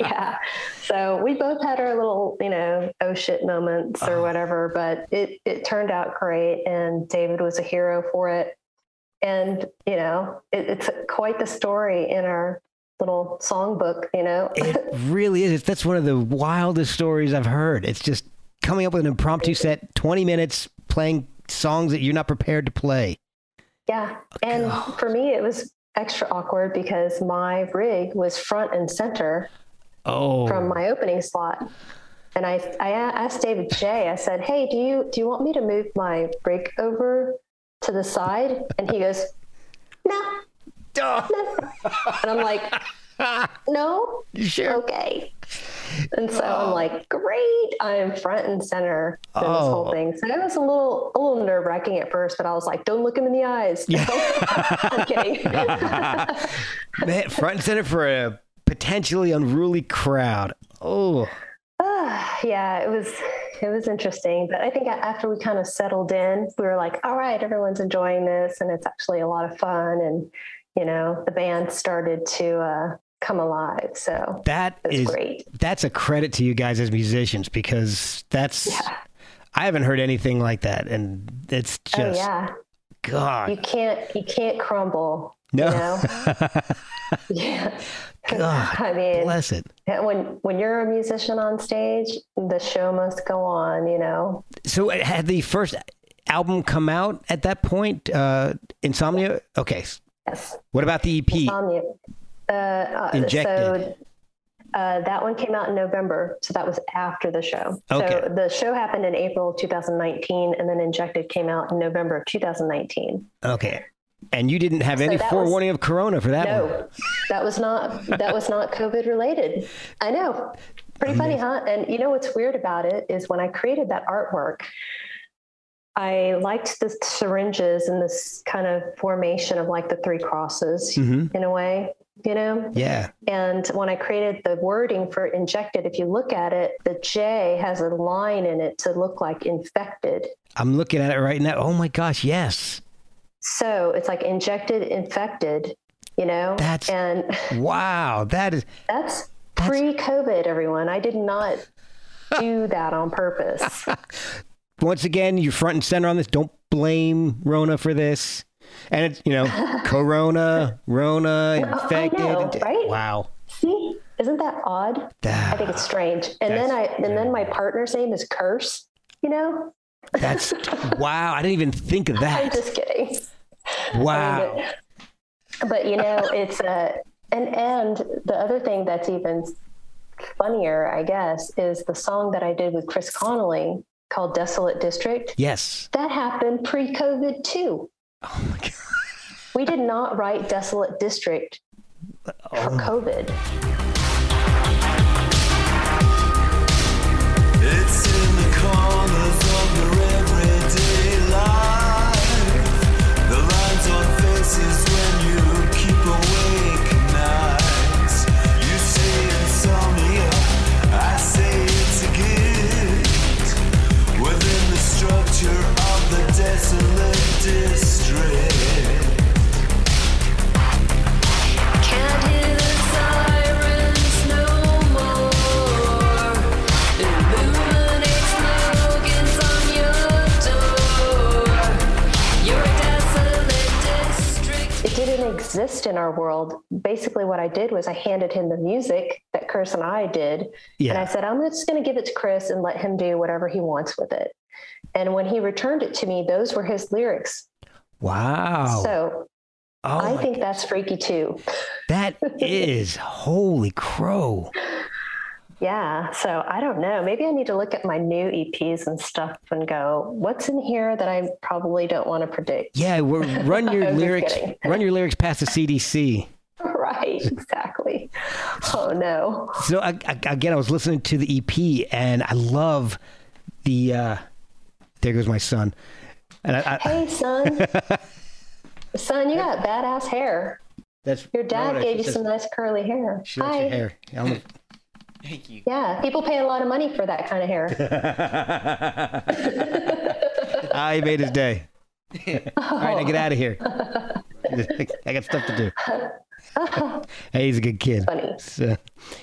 Speaker 2: yeah. So we both had our little, you know, oh shit moments or uh-huh. whatever, but it, it turned out great. And David was a hero for it. And, you know, it, it's quite the story in our little songbook, you know.
Speaker 1: it really is. That's one of the wildest stories I've heard. It's just coming up with an impromptu set, 20 minutes playing songs that you're not prepared to play.
Speaker 2: Yeah. And for me, it was extra awkward because my rig was front and center
Speaker 1: Oh.
Speaker 2: from my opening slot. And I, I asked David J, I said, Hey, do you, do you want me to move my rig over to the side? And he goes, No. no. And I'm like, No,
Speaker 1: sure.
Speaker 2: okay. And so I'm like, great, I'm front and center this
Speaker 1: Oh.
Speaker 2: whole thing. So it was a little, a little nerve wracking at first, but I was like, don't look him in the eyes. Yeah. I'm kidding.
Speaker 1: Man, front and center for a potentially unruly crowd. Oh.
Speaker 2: Ah, yeah, it was it was interesting, but I think after we kind of settled in, we were like, all right, everyone's enjoying this, and it's actually a lot of fun, and you know, the band started to uh, come alive. So
Speaker 1: That is
Speaker 2: great.
Speaker 1: that's a credit to you guys as musicians because that's
Speaker 2: Yeah.
Speaker 1: I haven't heard anything like that and it's
Speaker 2: Oh
Speaker 1: just
Speaker 2: yeah, you can't you can't crumble.
Speaker 1: No.
Speaker 2: You know? yeah.
Speaker 1: God,
Speaker 2: I mean,
Speaker 1: Bless it.
Speaker 2: when when you're a musician on stage, the show must go on. You know.
Speaker 1: So uh, had the first album come out at that point? Uh Insomnia? Okay.
Speaker 2: Yes.
Speaker 1: What about the EP?
Speaker 2: Insomnia. Uh, uh,
Speaker 1: Injected.
Speaker 2: So uh, that one came out in November, so that was after the show.
Speaker 1: Okay.
Speaker 2: So the show happened in April 2019, and then Injected came out in November of 2019.
Speaker 1: Okay. And you didn't have any
Speaker 2: that was-
Speaker 1: forewarning of corona for that one.
Speaker 2: No, that was not that was not COVID related. I know. Pretty funny, huh? And you know what's weird about it is when I created that artwork, I liked the syringes and this kind of formation of like the three crosses
Speaker 1: Mhm.
Speaker 2: in a way, you know?
Speaker 1: Yeah.
Speaker 2: And when I created the wording for injected, if you look at it, the J has a line in it to look like infected.
Speaker 1: I'm looking at it right now. Oh my gosh, yes.
Speaker 2: So it's like injected, infected, you know?
Speaker 1: That's-
Speaker 2: and
Speaker 1: Wow. That is
Speaker 2: that's pre COVID, everyone. I did not do that on purpose.
Speaker 1: once again, you're front and center on this. Don't blame Rona for this. And it's, you know, Corona, Rona, infected.
Speaker 2: know, right?
Speaker 1: Wow.
Speaker 2: See? Isn't that odd? I think it's strange. And then I and then my partner's name is Curse, you know?
Speaker 1: That's wow. I didn't even think of that.
Speaker 2: I'm just kidding.
Speaker 1: Wow.
Speaker 2: But, but, you know, it's uh And and the other thing that's even funnier, I guess, is the song that I did with Chris Connelly called Desolate District.
Speaker 1: Yes.
Speaker 2: That happened pre-COVID too.
Speaker 1: Oh my god.
Speaker 2: We did not write Desolate District for
Speaker 1: Oh.
Speaker 2: COVID.
Speaker 3: It's in the corners of your everyday
Speaker 2: exist in our world. Basically, what I did was I handed him the music that Chris and I did. And I said, I'm just going to give it to Chris and let him do whatever he wants with it. And when he returned it to me, those were his lyrics.
Speaker 1: Wow.
Speaker 2: So
Speaker 1: oh
Speaker 2: I think that's freaky too.
Speaker 1: that is holy crow.
Speaker 2: Yeah. So I don't know. Maybe I need to look at my new EPs and stuff and go, what's in here that I probably don't want to predict?
Speaker 1: Yeah, we're, run your lyrics. Run your lyrics past the CDC.
Speaker 2: right. Exactly. Oh, no.
Speaker 1: So I, I, again, I was listening to the EP, and I love the. Uh, there goes my son, and I, I,
Speaker 2: Hey, son. son, you got badass hair.
Speaker 1: that's
Speaker 2: Your dad gave you
Speaker 1: says
Speaker 2: some nice curly hair.
Speaker 1: She
Speaker 2: Hi.
Speaker 1: hair. I don't-
Speaker 5: Thank you.
Speaker 2: Yeah, people pay a lot of money for that kind of hair.
Speaker 1: Ah, he made his day. All right, now get out of here. I got stuff to do. hey, he's a good kid.
Speaker 2: Funny.
Speaker 1: So,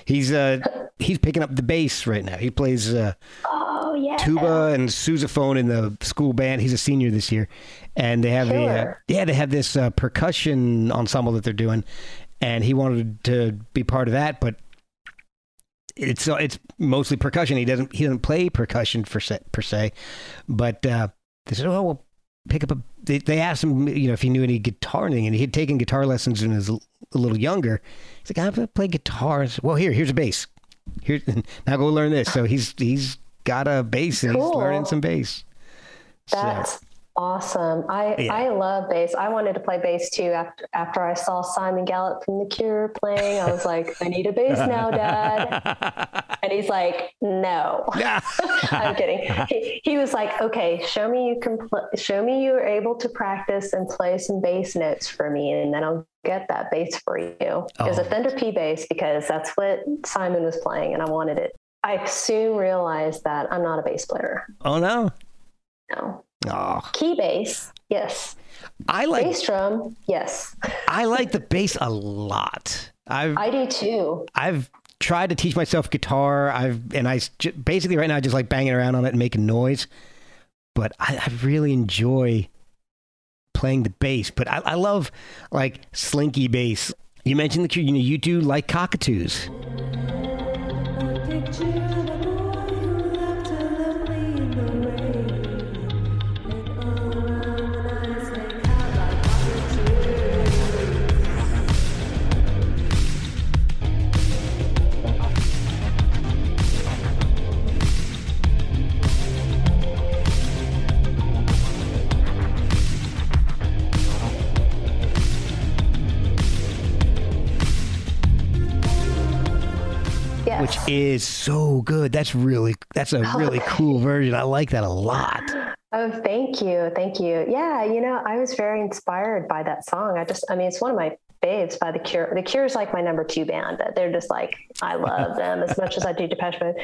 Speaker 1: he's uh he's picking up the bass right now. He plays uh,
Speaker 2: Oh, yeah.
Speaker 1: tuba and sousaphone in the school band. He's a senior this year, and they have the uh, yeah they have this uh, percussion ensemble that they're doing, and he wanted to be part of that, but it's uh, it's mostly percussion. He doesn't he doesn't play percussion for se, per se, but uh, they said, "Oh, well, pick up a." They, they asked him, you know, if he knew any guitaring, and he had taken guitar lessons when he was a little younger. He's like, "I play guitar." Said, well, here, here's a bass. Here, now go learn this. So he's he's got a bass and he's learning some bass. So-
Speaker 2: That's awesome. I
Speaker 1: Yeah.
Speaker 2: I love bass. I wanted to play bass too after after I saw Simon Gallup from The Cure playing. I was like, I need a bass now, Dad. And he's like, No. I'm kidding. He, he was like, Okay, show me you can pl- show me you are able to practice and play some bass notes for me, and then I'll get that bass for you. It was a
Speaker 1: Oh.
Speaker 2: Fender P bass because that's what Simon was playing, and I wanted it. I soon realized that I'm not a bass player.
Speaker 1: oh no!
Speaker 2: No.
Speaker 1: Oh,
Speaker 2: Key bass, yes.
Speaker 1: I like
Speaker 2: Bass drum, yes.
Speaker 1: I like the bass a lot. I've
Speaker 2: I do too.
Speaker 1: I've tried to teach myself guitar. I've and I basically right now I just like banging around on it and making noise. But I, I really enjoy playing the bass. But I, I love like slinky bass. You mentioned the you know you do like cockatoos. Is so good. That's really that's a really cool version. I like that a lot.
Speaker 2: Oh, thank you. Thank you. Yeah, you know, I was very inspired by that song. I just, I mean, it's one of my faves by The Cure. The Cure is like my number two band. They're just like, I love them as much as I do Depeche Mode.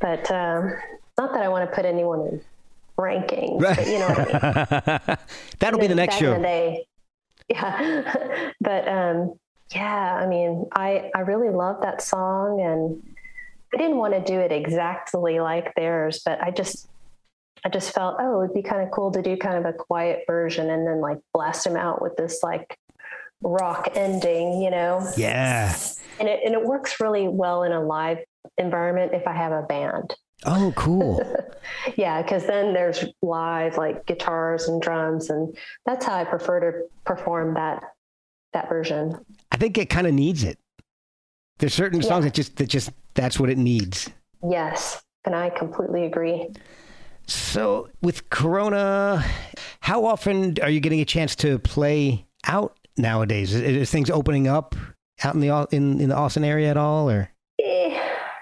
Speaker 2: But um, not that I want to put anyone in rankings, but you know what I mean.
Speaker 1: That'll be the next show.
Speaker 2: the. Yeah. but um, yeah, I mean, I, I really love that song and I didn't want to do it exactly like theirs, but I just, I just felt, oh, it'd be kind of cool to do kind of a quiet version and then like blast them out with this like rock ending, you know?
Speaker 1: Yeah.
Speaker 2: And it, and it works really well in a live environment if I have a band.
Speaker 1: Oh, cool.
Speaker 2: Yeah, because then there's live like guitars and drums, and that's how I prefer to perform that that version.
Speaker 1: I think it kind of needs it. There's certain songs that just that just that's what it needs.
Speaker 2: Yes, and I completely agree.
Speaker 1: So with Corona, how often are you getting a chance to play out nowadays? Is, is things opening up out in the in, in the Austin area at all, or
Speaker 2: Eh,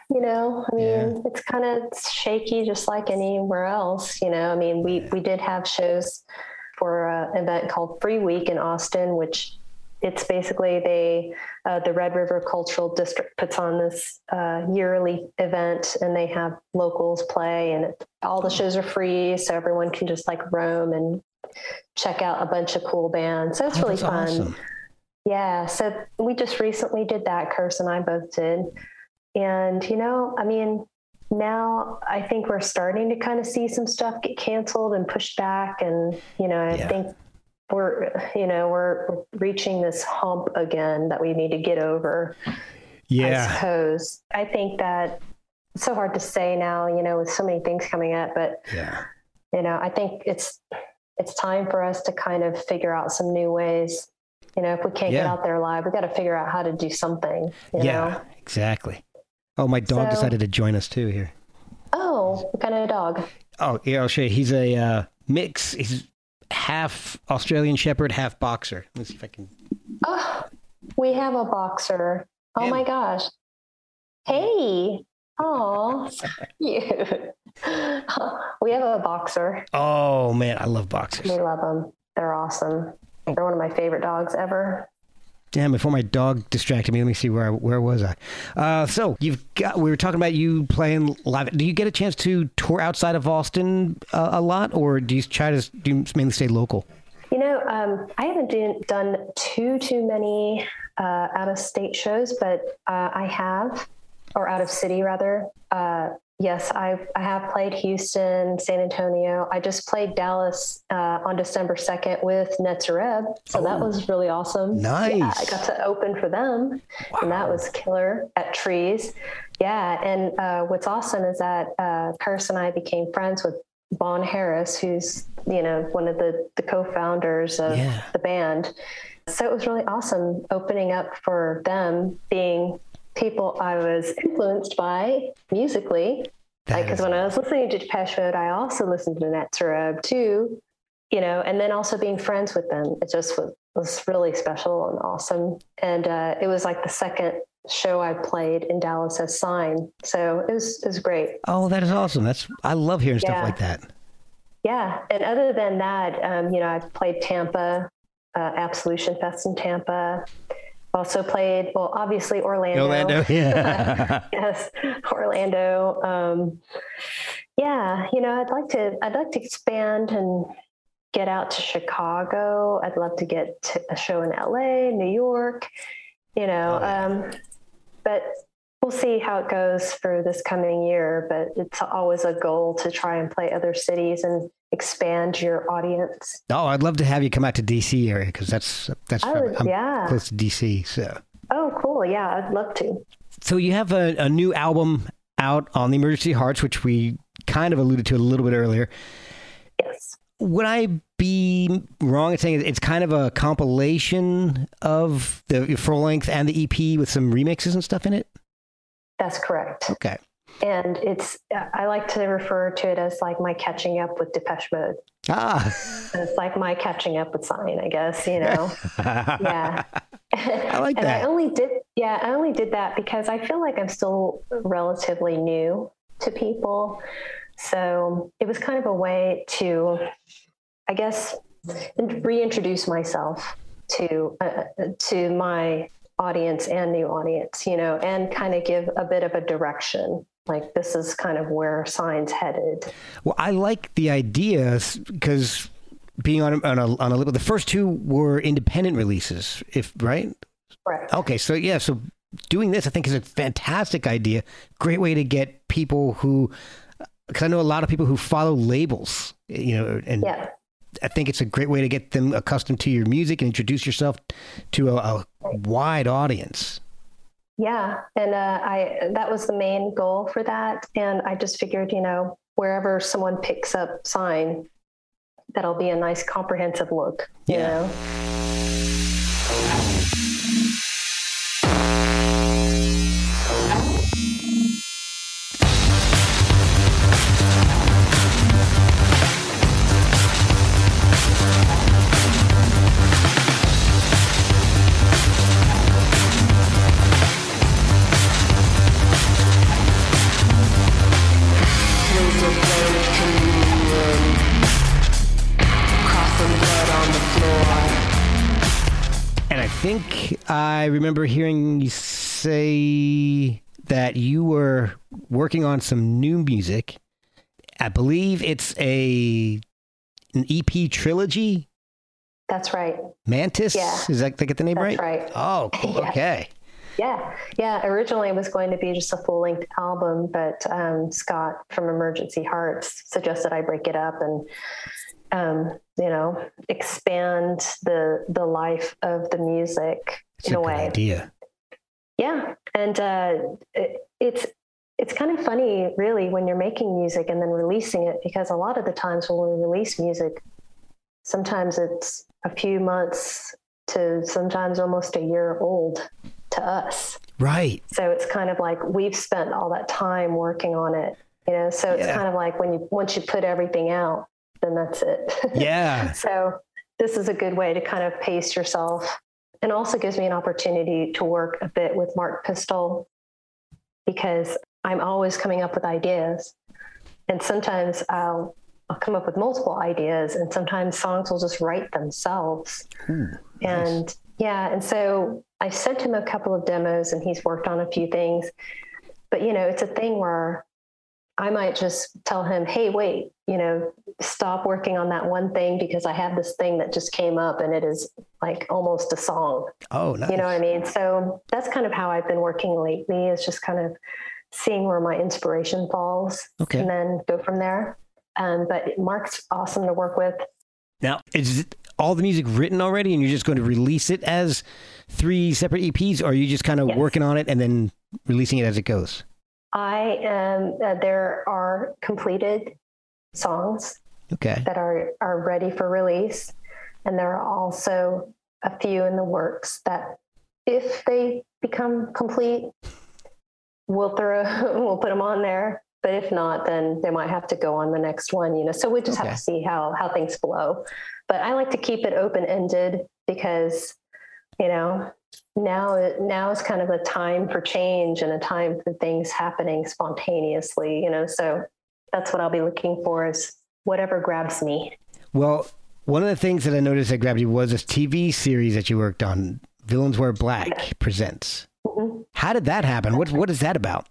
Speaker 2: you know, I mean,
Speaker 1: Yeah.
Speaker 2: it's kind of shaky, just like anywhere else. You know, I mean, we we did have shows for an event called Free Week in Austin, which it's basically they uh, the Red River Cultural District puts on this uh, yearly event, and they have locals play, and it, all the shows are free, so everyone can just like roam and check out a bunch of cool bands. So it's
Speaker 1: Oh,
Speaker 2: really fun.
Speaker 1: awesome.
Speaker 2: Yeah, so we just recently did that. Curse and I both did. And, you know, I mean, now I think we're starting to kind of see some stuff get canceled and pushed back. And, you know, I
Speaker 1: Yeah.
Speaker 2: think we're, you know, we're reaching this hump again that we need to get over,
Speaker 1: Yeah.
Speaker 2: I suppose. I think that it's so hard to say now, you know, with so many things coming up, but
Speaker 1: yeah,
Speaker 2: you know, I think it's it's time for us to kind of figure out some new ways. You know, if we can't get out there live, we got to figure out how to do something. You
Speaker 1: yeah,
Speaker 2: know?
Speaker 1: exactly. Oh, my dog
Speaker 2: So-
Speaker 1: decided to join us too here.
Speaker 2: Oh, what kind of dog?
Speaker 1: Oh, yeah, I'll show you. He's a uh, mix. He's half Australian Shepherd, half boxer. Let's see if I can.
Speaker 2: Oh, we have a boxer. Oh
Speaker 1: Yeah.
Speaker 2: my gosh. Hey. Oh, cute. we have a boxer.
Speaker 1: Oh man, I love boxers.
Speaker 2: We love them. They're awesome. They're one of my favorite dogs ever.
Speaker 1: Damn! Before my dog distracted me, let me see where I, where was I? Uh, so you've got. We were talking about you playing live. Do you get a chance to tour outside of Austin uh, a lot, or do you try to do you mainly stay local?
Speaker 2: You know, um, I haven't do, done too too many uh, out of state shows, but uh, I have, or out of city rather. Yes, I I have played Houston, San Antonio. I just played Dallas uh, on December second with Nitzer Ebb, so that was really awesome. Yeah, I got to open for them, and that was killer at Trees. Yeah, and uh, what's awesome is that uh, Curse and I became friends with Bon Harris, who's you know one of the the co-founders of
Speaker 1: Yeah.
Speaker 2: the band. So it was really awesome opening up for them, being people I was influenced by musically. Because
Speaker 1: is-
Speaker 2: when I was listening to Depeche Mode, I also listened to Nitzer Ebb too, you know, and then also being friends with them. It just was, was really special and awesome. And uh, it was like the second show I played in Dallas as SINE. So it was, it was great.
Speaker 1: Oh, that is awesome. That's I love hearing stuff like that.
Speaker 2: Yeah. And other than that, um, you know, I've played Tampa, uh, Absolution Fest in Tampa. Also played, well, obviously Orlando.
Speaker 1: Orlando, yeah.
Speaker 2: yes, Orlando. Um, yeah, you know, I'd like to. I'd like to expand and get out to Chicago. I'd love to get to a show in LA, New York. You know,
Speaker 1: Oh, yeah.
Speaker 2: um, but we'll see how it goes for this coming year. But it's always a goal to try and play other cities and expand your audience.
Speaker 1: oh, I'd love to have you come out to DC area because that's that's
Speaker 2: oh,
Speaker 1: from-
Speaker 2: would-
Speaker 1: I'm
Speaker 2: yeah.
Speaker 1: close to DC. So
Speaker 2: Oh, cool! Yeah, I'd love to.
Speaker 1: so you have a, a new album out on the Emergency Hearts, which we kind of alluded to a little bit earlier.
Speaker 2: Yes.
Speaker 1: Would I be wrong in saying it's kind of a compilation of the full length and the EP with some remixes and stuff in it?
Speaker 2: That's correct.
Speaker 1: Okay.
Speaker 2: And it's i like to refer to it as like my catching up with depeche mode.
Speaker 1: Ah.
Speaker 2: it's like my catching up with SINE i guess you know? Yeah.
Speaker 1: I like
Speaker 2: and
Speaker 1: that.
Speaker 2: i only did yeah i only did that because i feel like i'm still relatively new to people. So it was kind of a way to i guess reintroduce myself to uh, to my audience and new audience you know and kind of give a bit of a direction like this is kind of where science headed
Speaker 1: Well, I like the idea because being on a, on a on a label, the first two were independent releases, if right.
Speaker 2: correct
Speaker 1: Okay, so yeah, so doing this, I think, is a fantastic idea. Great way to get people who, because I know a lot of people who follow labels, you know, and
Speaker 2: yeah
Speaker 1: I think it's a great way to get them accustomed to your music and introduce yourself to a, a wide audience.
Speaker 2: Yeah, and uh, I that was the main goal for that, and I just figured, you know, wherever someone picks up SINE, that'll be a nice comprehensive look. You
Speaker 1: Yeah.
Speaker 2: know,
Speaker 1: think I remember hearing you say that you were working on some new music. I believe it's a an EP trilogy.
Speaker 2: That's right.
Speaker 1: Mantis.
Speaker 2: Yeah.
Speaker 1: Is that I get the name
Speaker 2: That's
Speaker 1: right?
Speaker 2: right.
Speaker 1: Oh, cool.
Speaker 2: Yeah.
Speaker 1: Okay.
Speaker 2: Yeah, yeah. Originally, it was going to be just a full length album, but um, Scott from Emergency Hearts suggested I break it up and, um, you know, expand the the life of the music
Speaker 1: It's
Speaker 2: in
Speaker 1: a
Speaker 2: a
Speaker 1: good
Speaker 2: way.
Speaker 1: idea.
Speaker 2: Yeah, and uh, it, it's it's kind of funny, really, when you're making music and then releasing it, because a lot of the times when we release music, sometimes it's a few months to sometimes almost a year old to us.
Speaker 1: Right.
Speaker 2: So it's kind of like we've spent all that time working on it, you know. So it's
Speaker 1: Yeah.
Speaker 2: kind of like when you once you put everything out, then that's it.
Speaker 1: Yeah.
Speaker 2: so this is a good way to kind of pace yourself, and also gives me an opportunity to work a bit with Mark Pistel because I'm always coming up with ideas, and sometimes I'll I'll come up with multiple ideas, and sometimes songs will just write themselves. Hmm, and yeah, and so I sent him a couple of demos and he's worked on a few things. But you know, it's a thing where I might just tell him, "Hey, wait, you know, stop working on that one thing because I have this thing that just came up and it is like almost a song."
Speaker 1: Oh, nice.
Speaker 2: You know what I mean? So that's kind of how I've been working lately is just kind of seeing where my inspiration falls
Speaker 1: Okay.
Speaker 2: and then go from there. Um, but Mark's awesome to work with.
Speaker 1: Now, is all the music written already and you're just going to release it as three separate EPs or are you just kind of
Speaker 2: Yes.
Speaker 1: working on it and then releasing it as it goes?
Speaker 2: I am. Uh, there are completed songs
Speaker 1: Okay.
Speaker 2: that are are ready for release, and there are also a few in the works that, if they become complete, we'll throw we'll put them on there. But if not, then they might have to go on the next one. You know, so we just
Speaker 1: Okay.
Speaker 2: have to see how how things flow. But I like to keep it open ended because, you know, now it now is kind of a time for change and a time for things happening spontaneously. You know, so that's what I'll be looking for is whatever grabs me.
Speaker 1: Well, one of the things that I noticed that grabbed you was this TV series that you worked on, Villains Wear Black Presents.
Speaker 2: Mhm.
Speaker 1: How did that happen? What What is that about?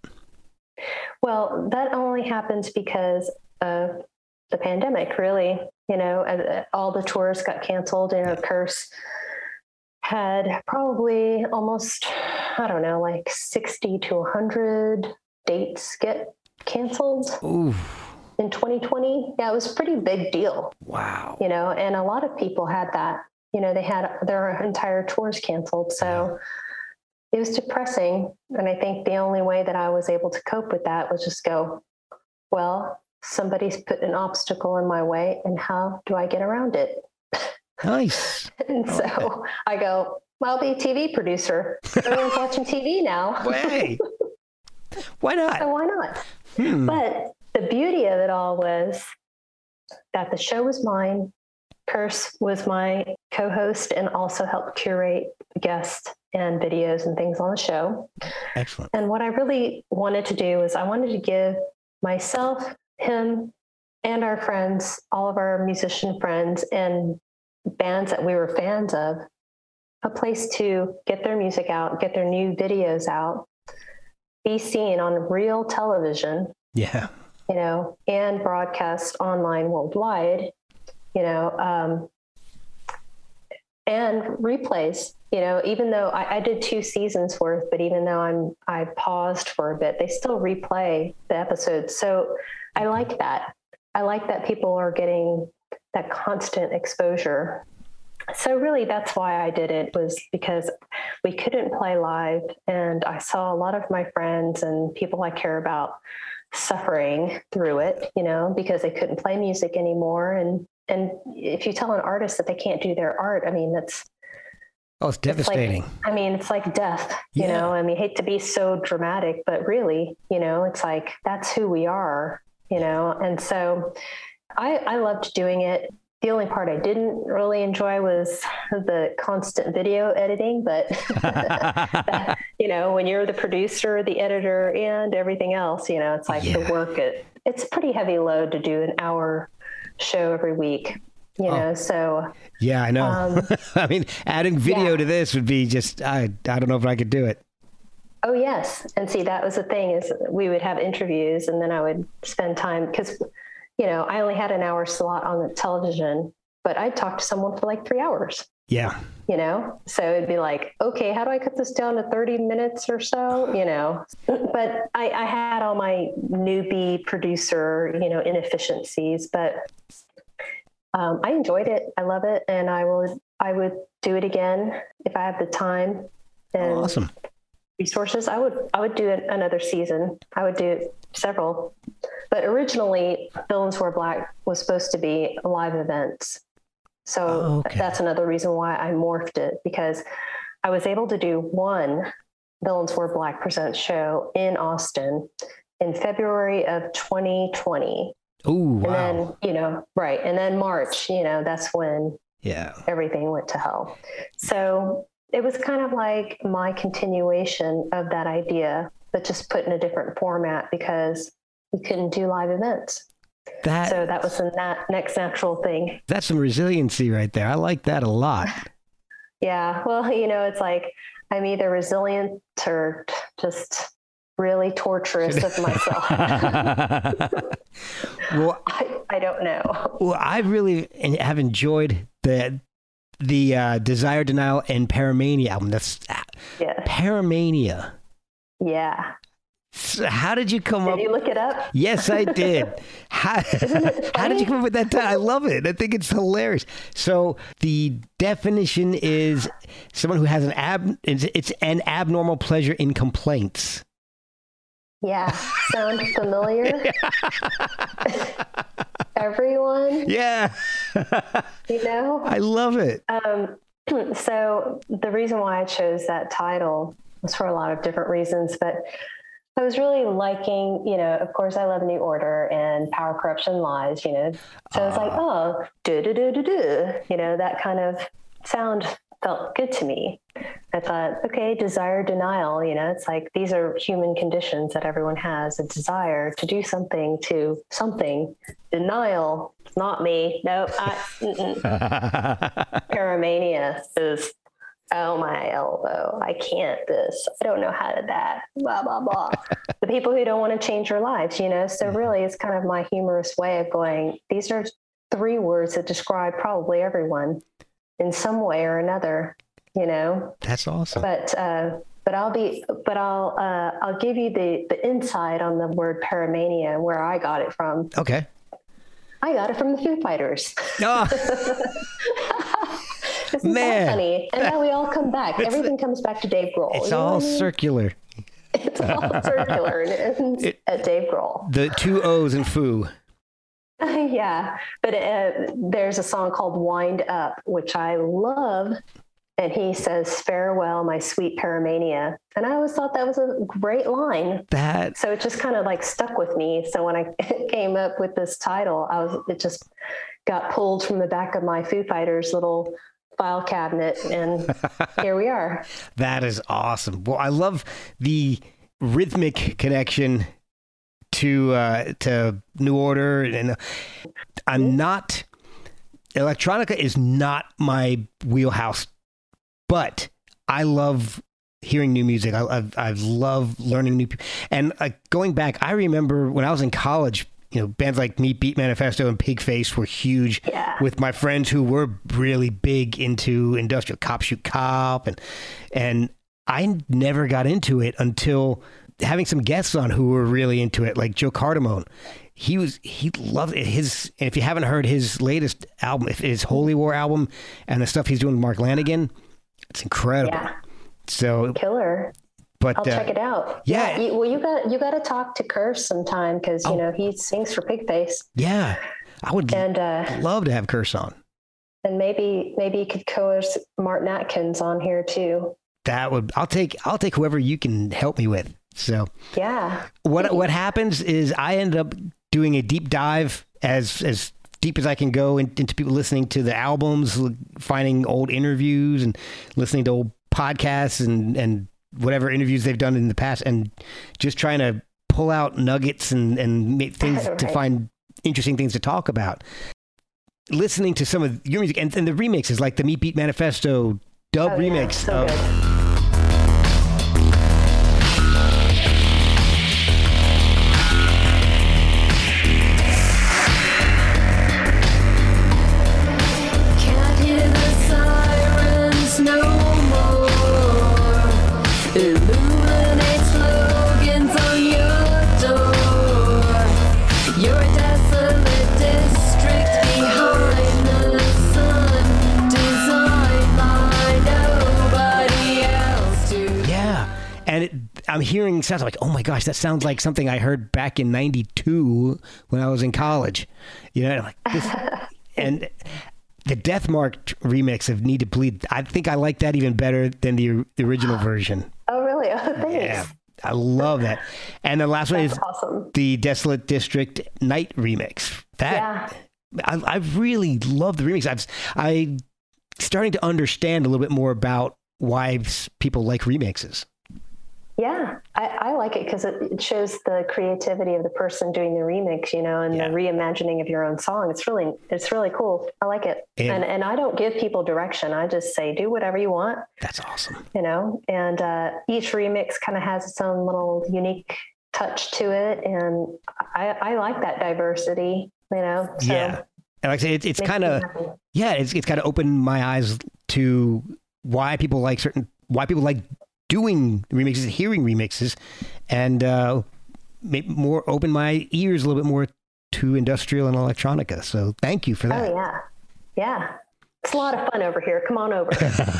Speaker 2: Well, that only happens because of the pandemic, really. You know, uh, all the tours got canceled. You know, Curse had probably almost, I don't know, like 60 to 100 dates get canceled
Speaker 1: Ooh,
Speaker 2: in 2020. Yeah, it was a pretty big deal,
Speaker 1: wow.
Speaker 2: you know, and a lot of people had that. You know, they had their entire tours canceled. So it was depressing. And I think the only way that I was able to cope with that was just go, well, somebody's put an obstacle in my way, and how do I get around it?
Speaker 1: Nice.
Speaker 2: And
Speaker 1: I like
Speaker 2: so I go, well, I'll be a TV producer. Everyone's watching TV now.
Speaker 1: Hey, why
Speaker 2: So
Speaker 1: not?
Speaker 2: why not?
Speaker 1: Hmm.
Speaker 2: But the beauty of it all was that the show was mine. Curse was my co host and also helped curate guests and videos and things on the show.
Speaker 1: Excellent.
Speaker 2: And what I really wanted to do is I wanted to give myself, him, and our friends, all of our musician friends and bands that we were fans of, a place to get their music out, get their new videos out, be seen on real television,
Speaker 1: Yeah.
Speaker 2: you know, and broadcast online worldwide, you know, um, and replays. You know, even though I, I did two seasons worth, but even though I'm I paused for a bit, they still replay the episodes. So I like that. I like that people are getting that constant exposure. So really, that's why I did it was because we couldn't play live, and I saw a lot of my friends and people I care about suffering through it, you know, because they couldn't play music anymore. And and if you tell an artist that they can't do their art, I mean, that's
Speaker 1: Oh, it's
Speaker 2: it's like-
Speaker 1: devastating.
Speaker 2: I mean, it's like death, you
Speaker 1: Yeah.
Speaker 2: know. I mean, hate to be so dramatic, but really, you know, it's like that's who we are, you know. And so, I I loved doing it. The only part I didn't really enjoy was the constant video editing, but you know, when you're the producer, the editor, and everything else, you know, it's like
Speaker 1: Yeah.
Speaker 2: the work. It it's a pretty heavy load to do an hour show every week. You know, so
Speaker 1: Yeah, I know.
Speaker 2: Um,
Speaker 1: I mean, adding video
Speaker 2: yeah.
Speaker 1: to this would be just I I don't know if I could do it.
Speaker 2: Oh yes, and see that was the thing is we would have interviews, and then I would spend time because, you know, I only had an hour slot on the television, but I'd talk to someone for like three hours.
Speaker 1: Yeah.
Speaker 2: You know, so it'd be like, okay, how do I cut this down to thirty minutes or so? You know, but I, I had all my newbie producer, you know, inefficiencies, but um, I enjoyed it. I love it, and I will. I would do it again if I have the time. And
Speaker 1: Awesome.
Speaker 2: Resources i would i would do another season i would do several but originally villains wear black was supposed to be live events so
Speaker 1: Oh, okay.
Speaker 2: that's another reason why i morphed it because i was able to do one villains wear black presents show in austin in february of 2020
Speaker 1: Oh
Speaker 2: and
Speaker 1: wow.
Speaker 2: then you know right and then march you know that's when
Speaker 1: yeah.
Speaker 2: everything went to hell. So it was kind of like my continuation of that idea, but just put in a different format because we couldn't do live events.
Speaker 1: That
Speaker 2: So that was the na- next natural thing.
Speaker 1: that's some resiliency right there. I like that a lot.
Speaker 2: Yeah. Well, you know, it's like I'm either resilient or just really torturous of myself.
Speaker 1: well,
Speaker 2: I, I don't know.
Speaker 1: well, I really have enjoyed the the uh, Desire Denial and Paramania album. That's
Speaker 2: Yeah.
Speaker 1: Paramania.
Speaker 2: Yeah.
Speaker 1: So how did you come up?
Speaker 2: Did you look it up?
Speaker 1: Yes, I did. How, how did you come up with that? I love it. I think it's hilarious. So the definition is someone who has an ab. It's, it's an abnormal pleasure in complaints.
Speaker 2: Yeah. Sound familiar? Everyone,
Speaker 1: Yeah,
Speaker 2: you know?
Speaker 1: I love it.
Speaker 2: Um, so the reason why I chose that title was for a lot of different reasons, but I was really liking, you know, of course I love New Order and Power Corruption Lies, you know. So it's like, oh, do do do do do, you know, that kind of sound felt good to me. I thought, okay, desire denial, you know, it's like these are human conditions that everyone has a desire to do something to something. Denial, not me. Nope. I. Paramania is, oh my elbow, I can't this, I don't know how to that, blah, blah, blah. the people who don't want to change their lives, you know? So mm-hmm. really it's kind of my humorous way of going, these are three words that describe probably everyone in some way or another, you know?
Speaker 1: That's awesome.
Speaker 2: But, uh, but I'll be, but I'll, uh, I'll give you the, the insight on the word paramania and where I got it from.
Speaker 1: Okay.
Speaker 2: I got it from the Foo Fighters.
Speaker 1: Oh,
Speaker 2: Isn't
Speaker 1: Man.
Speaker 2: that funny? And now we all come back. Everything comes back to Dave Grohl.
Speaker 1: it's
Speaker 2: you know
Speaker 1: all
Speaker 2: I mean?
Speaker 1: circular.
Speaker 2: It's all circular and it ends
Speaker 1: It-
Speaker 2: at Dave Grohl.
Speaker 1: The two O's in foo.
Speaker 2: yeah, but uh, there's a song called "Wind Up," which I love, and he says, "Farewell, my sweet paramania," and I always thought that was a great line.
Speaker 1: That
Speaker 2: So it just kind of like stuck with me. So when I came up with this title, I was it just got pulled from the back of my Foo Fighters little file cabinet, and here we are.
Speaker 1: that is awesome. Well, I love the rhythmic connection to uh, to New Order, and uh, I'm not electronica is not my wheelhouse, but I love hearing new music. I I, I love learning new people, and uh, going back, I remember when I was in college. You know, bands like Meat Beat Manifesto and Pigface were huge
Speaker 2: Yeah.
Speaker 1: with my friends who were really big into industrial cop shoot cop and and I never got into it until having some guests on who were really into it, like Joe Cardamone. He was he loved it. his. And if you haven't heard his latest album, his Holy War album, and the stuff he's doing with Mark Lanegan, it's incredible.
Speaker 2: Yeah,
Speaker 1: So,
Speaker 2: killer.
Speaker 1: but
Speaker 2: I'll
Speaker 1: uh,
Speaker 2: check it out.
Speaker 1: yeah.
Speaker 2: you, well, you got you got to talk to Curse sometime because you
Speaker 1: Oh.
Speaker 2: know he sings for Pigface,
Speaker 1: yeah, I would
Speaker 2: and uh,
Speaker 1: love to have Curse on.
Speaker 2: and maybe maybe you could coerce Martin Atkins on here too.
Speaker 1: That would I'll take I'll take whoever you can help me with. So
Speaker 2: Yeah,
Speaker 1: what what happens is I end up doing a deep dive as as deep as I can go in, into people listening to the albums, finding old interviews and listening to old podcasts and and whatever interviews they've done in the past, and just trying to pull out nuggets and and make things to find interesting things to talk about. listening to some of your music and, and the remixes, like the Meat Beat Manifesto dub
Speaker 2: Oh, yeah,
Speaker 1: remix.
Speaker 2: so
Speaker 1: of-
Speaker 2: good.
Speaker 1: I'm hearing sounds like, oh my gosh, that sounds like something I heard back in 92 when I was in college. You know, like this, and the Death Mark remix of Need to Bleed, I think I like that even better than the, the original version.
Speaker 2: Oh, really? Oh, thanks.
Speaker 1: Yeah. I love that. And the last one is
Speaker 2: awesome.
Speaker 1: the Desolate District Night remix. That
Speaker 2: Yeah.
Speaker 1: I, I really love the remix. I've I starting to understand a little bit more about why people like remixes.
Speaker 2: Yeah, I, I like it because it, it shows the creativity of the person doing the remix, you know, and
Speaker 1: Yeah.
Speaker 2: the reimagining of your own song. It's really, it's really cool. I like it.
Speaker 1: And-
Speaker 2: And, and I don't give people direction. I just say, do whatever you want,
Speaker 1: That's awesome.
Speaker 2: you know, and uh, each remix kind of has its own little unique touch to it. And I, I like that diversity, you know, so
Speaker 1: yeah. And like I say, it's, it's kind of yeah, it's it's kind of opened my eyes to why people like certain why people like doing remixes, hearing remixes, and uh, more open my ears a little bit more to industrial and electronica. So thank you for that.
Speaker 2: Oh, yeah. Yeah. It's a lot of fun over here. Come on over. Like,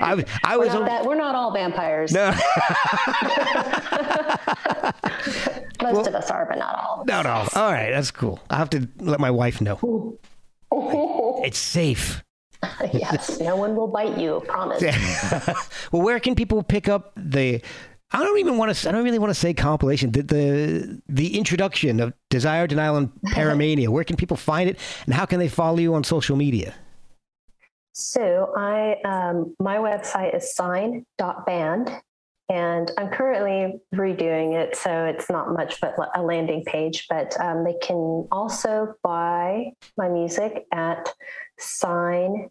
Speaker 1: I, was-
Speaker 2: we're, not that, we're not all vampires.
Speaker 1: no,
Speaker 2: Most of us are, but not all.
Speaker 1: no, no. All right, that's cool. I have to let my wife know. It's safe.
Speaker 2: yes, no one will bite you. Promise.
Speaker 1: well, where can people pick up the? I don't even want to. I don't really want to say compilation. The the, the introduction of Desire, Denial, and Paramania. where can people find it, and how can they follow you on social media?
Speaker 2: So I, um, my website is sine.band, and I'm currently redoing it, so it's not much but a landing page. But um, they can also buy my music at sine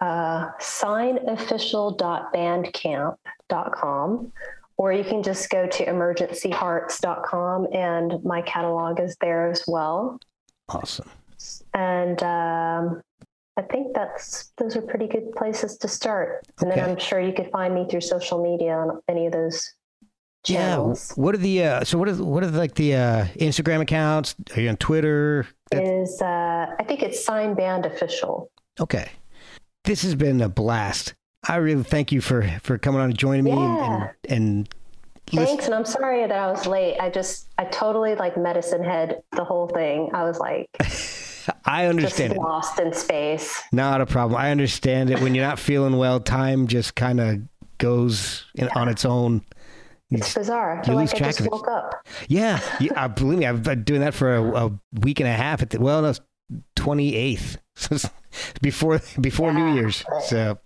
Speaker 2: uh, sineofficial.bandcamp.com. Or you can just go to emergencyhearts.com and my catalog is there as well.
Speaker 1: Awesome.
Speaker 2: and um, I think that's those are pretty good places to start. And
Speaker 1: Okay.
Speaker 2: then I'm sure you could find me through social media on any of those
Speaker 1: Yeah. What are the? Uh, so what are what are like the uh, Instagram accounts? Are you on Twitter?
Speaker 2: Is uh, I think it's SINE Band Official.
Speaker 1: Okay. This has been a blast. I really thank you for for coming on and joining me and and, and listen-
Speaker 2: Thanks, and I'm sorry that I was late. I just I totally like medicine head the whole thing. I was like
Speaker 1: I
Speaker 2: just
Speaker 1: understand it.
Speaker 2: lost in space.
Speaker 1: Not a problem. I understand it. When you're not feeling well, time just kind of goes in, on its own.
Speaker 2: It's bizarre. I
Speaker 1: you
Speaker 2: feel
Speaker 1: lose
Speaker 2: like I
Speaker 1: track
Speaker 2: just
Speaker 1: of it.
Speaker 2: woke up.
Speaker 1: Yeah, yeah uh, believe me, I've been doing that for a, a week and a half. At the, well, no, twenty eighth, before before New Year's. So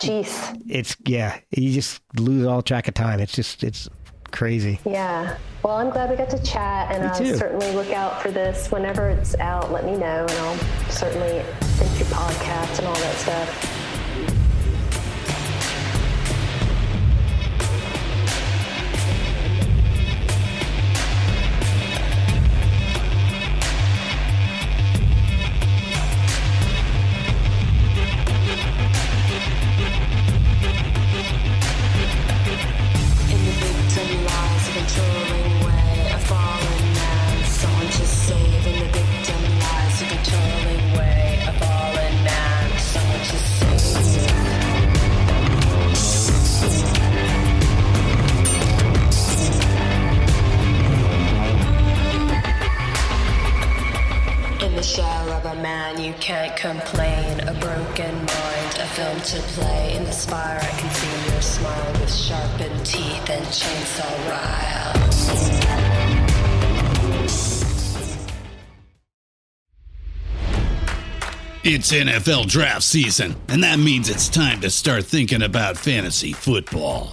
Speaker 2: Jeez.
Speaker 1: it's yeah, you just lose all track of time. It's just it's crazy.
Speaker 2: Yeah. Well, I'm glad we got to chat, and I'll certainly look out for this whenever it's out. Let me know, and I'll certainly think your podcast and all that stuff.
Speaker 4: Complain. A broken mind, a film to play. In the spire, I can see your smile with sharpened teeth and chainsaw ryle.
Speaker 5: It's NFL draft season, and that means it's time to start thinking about fantasy football.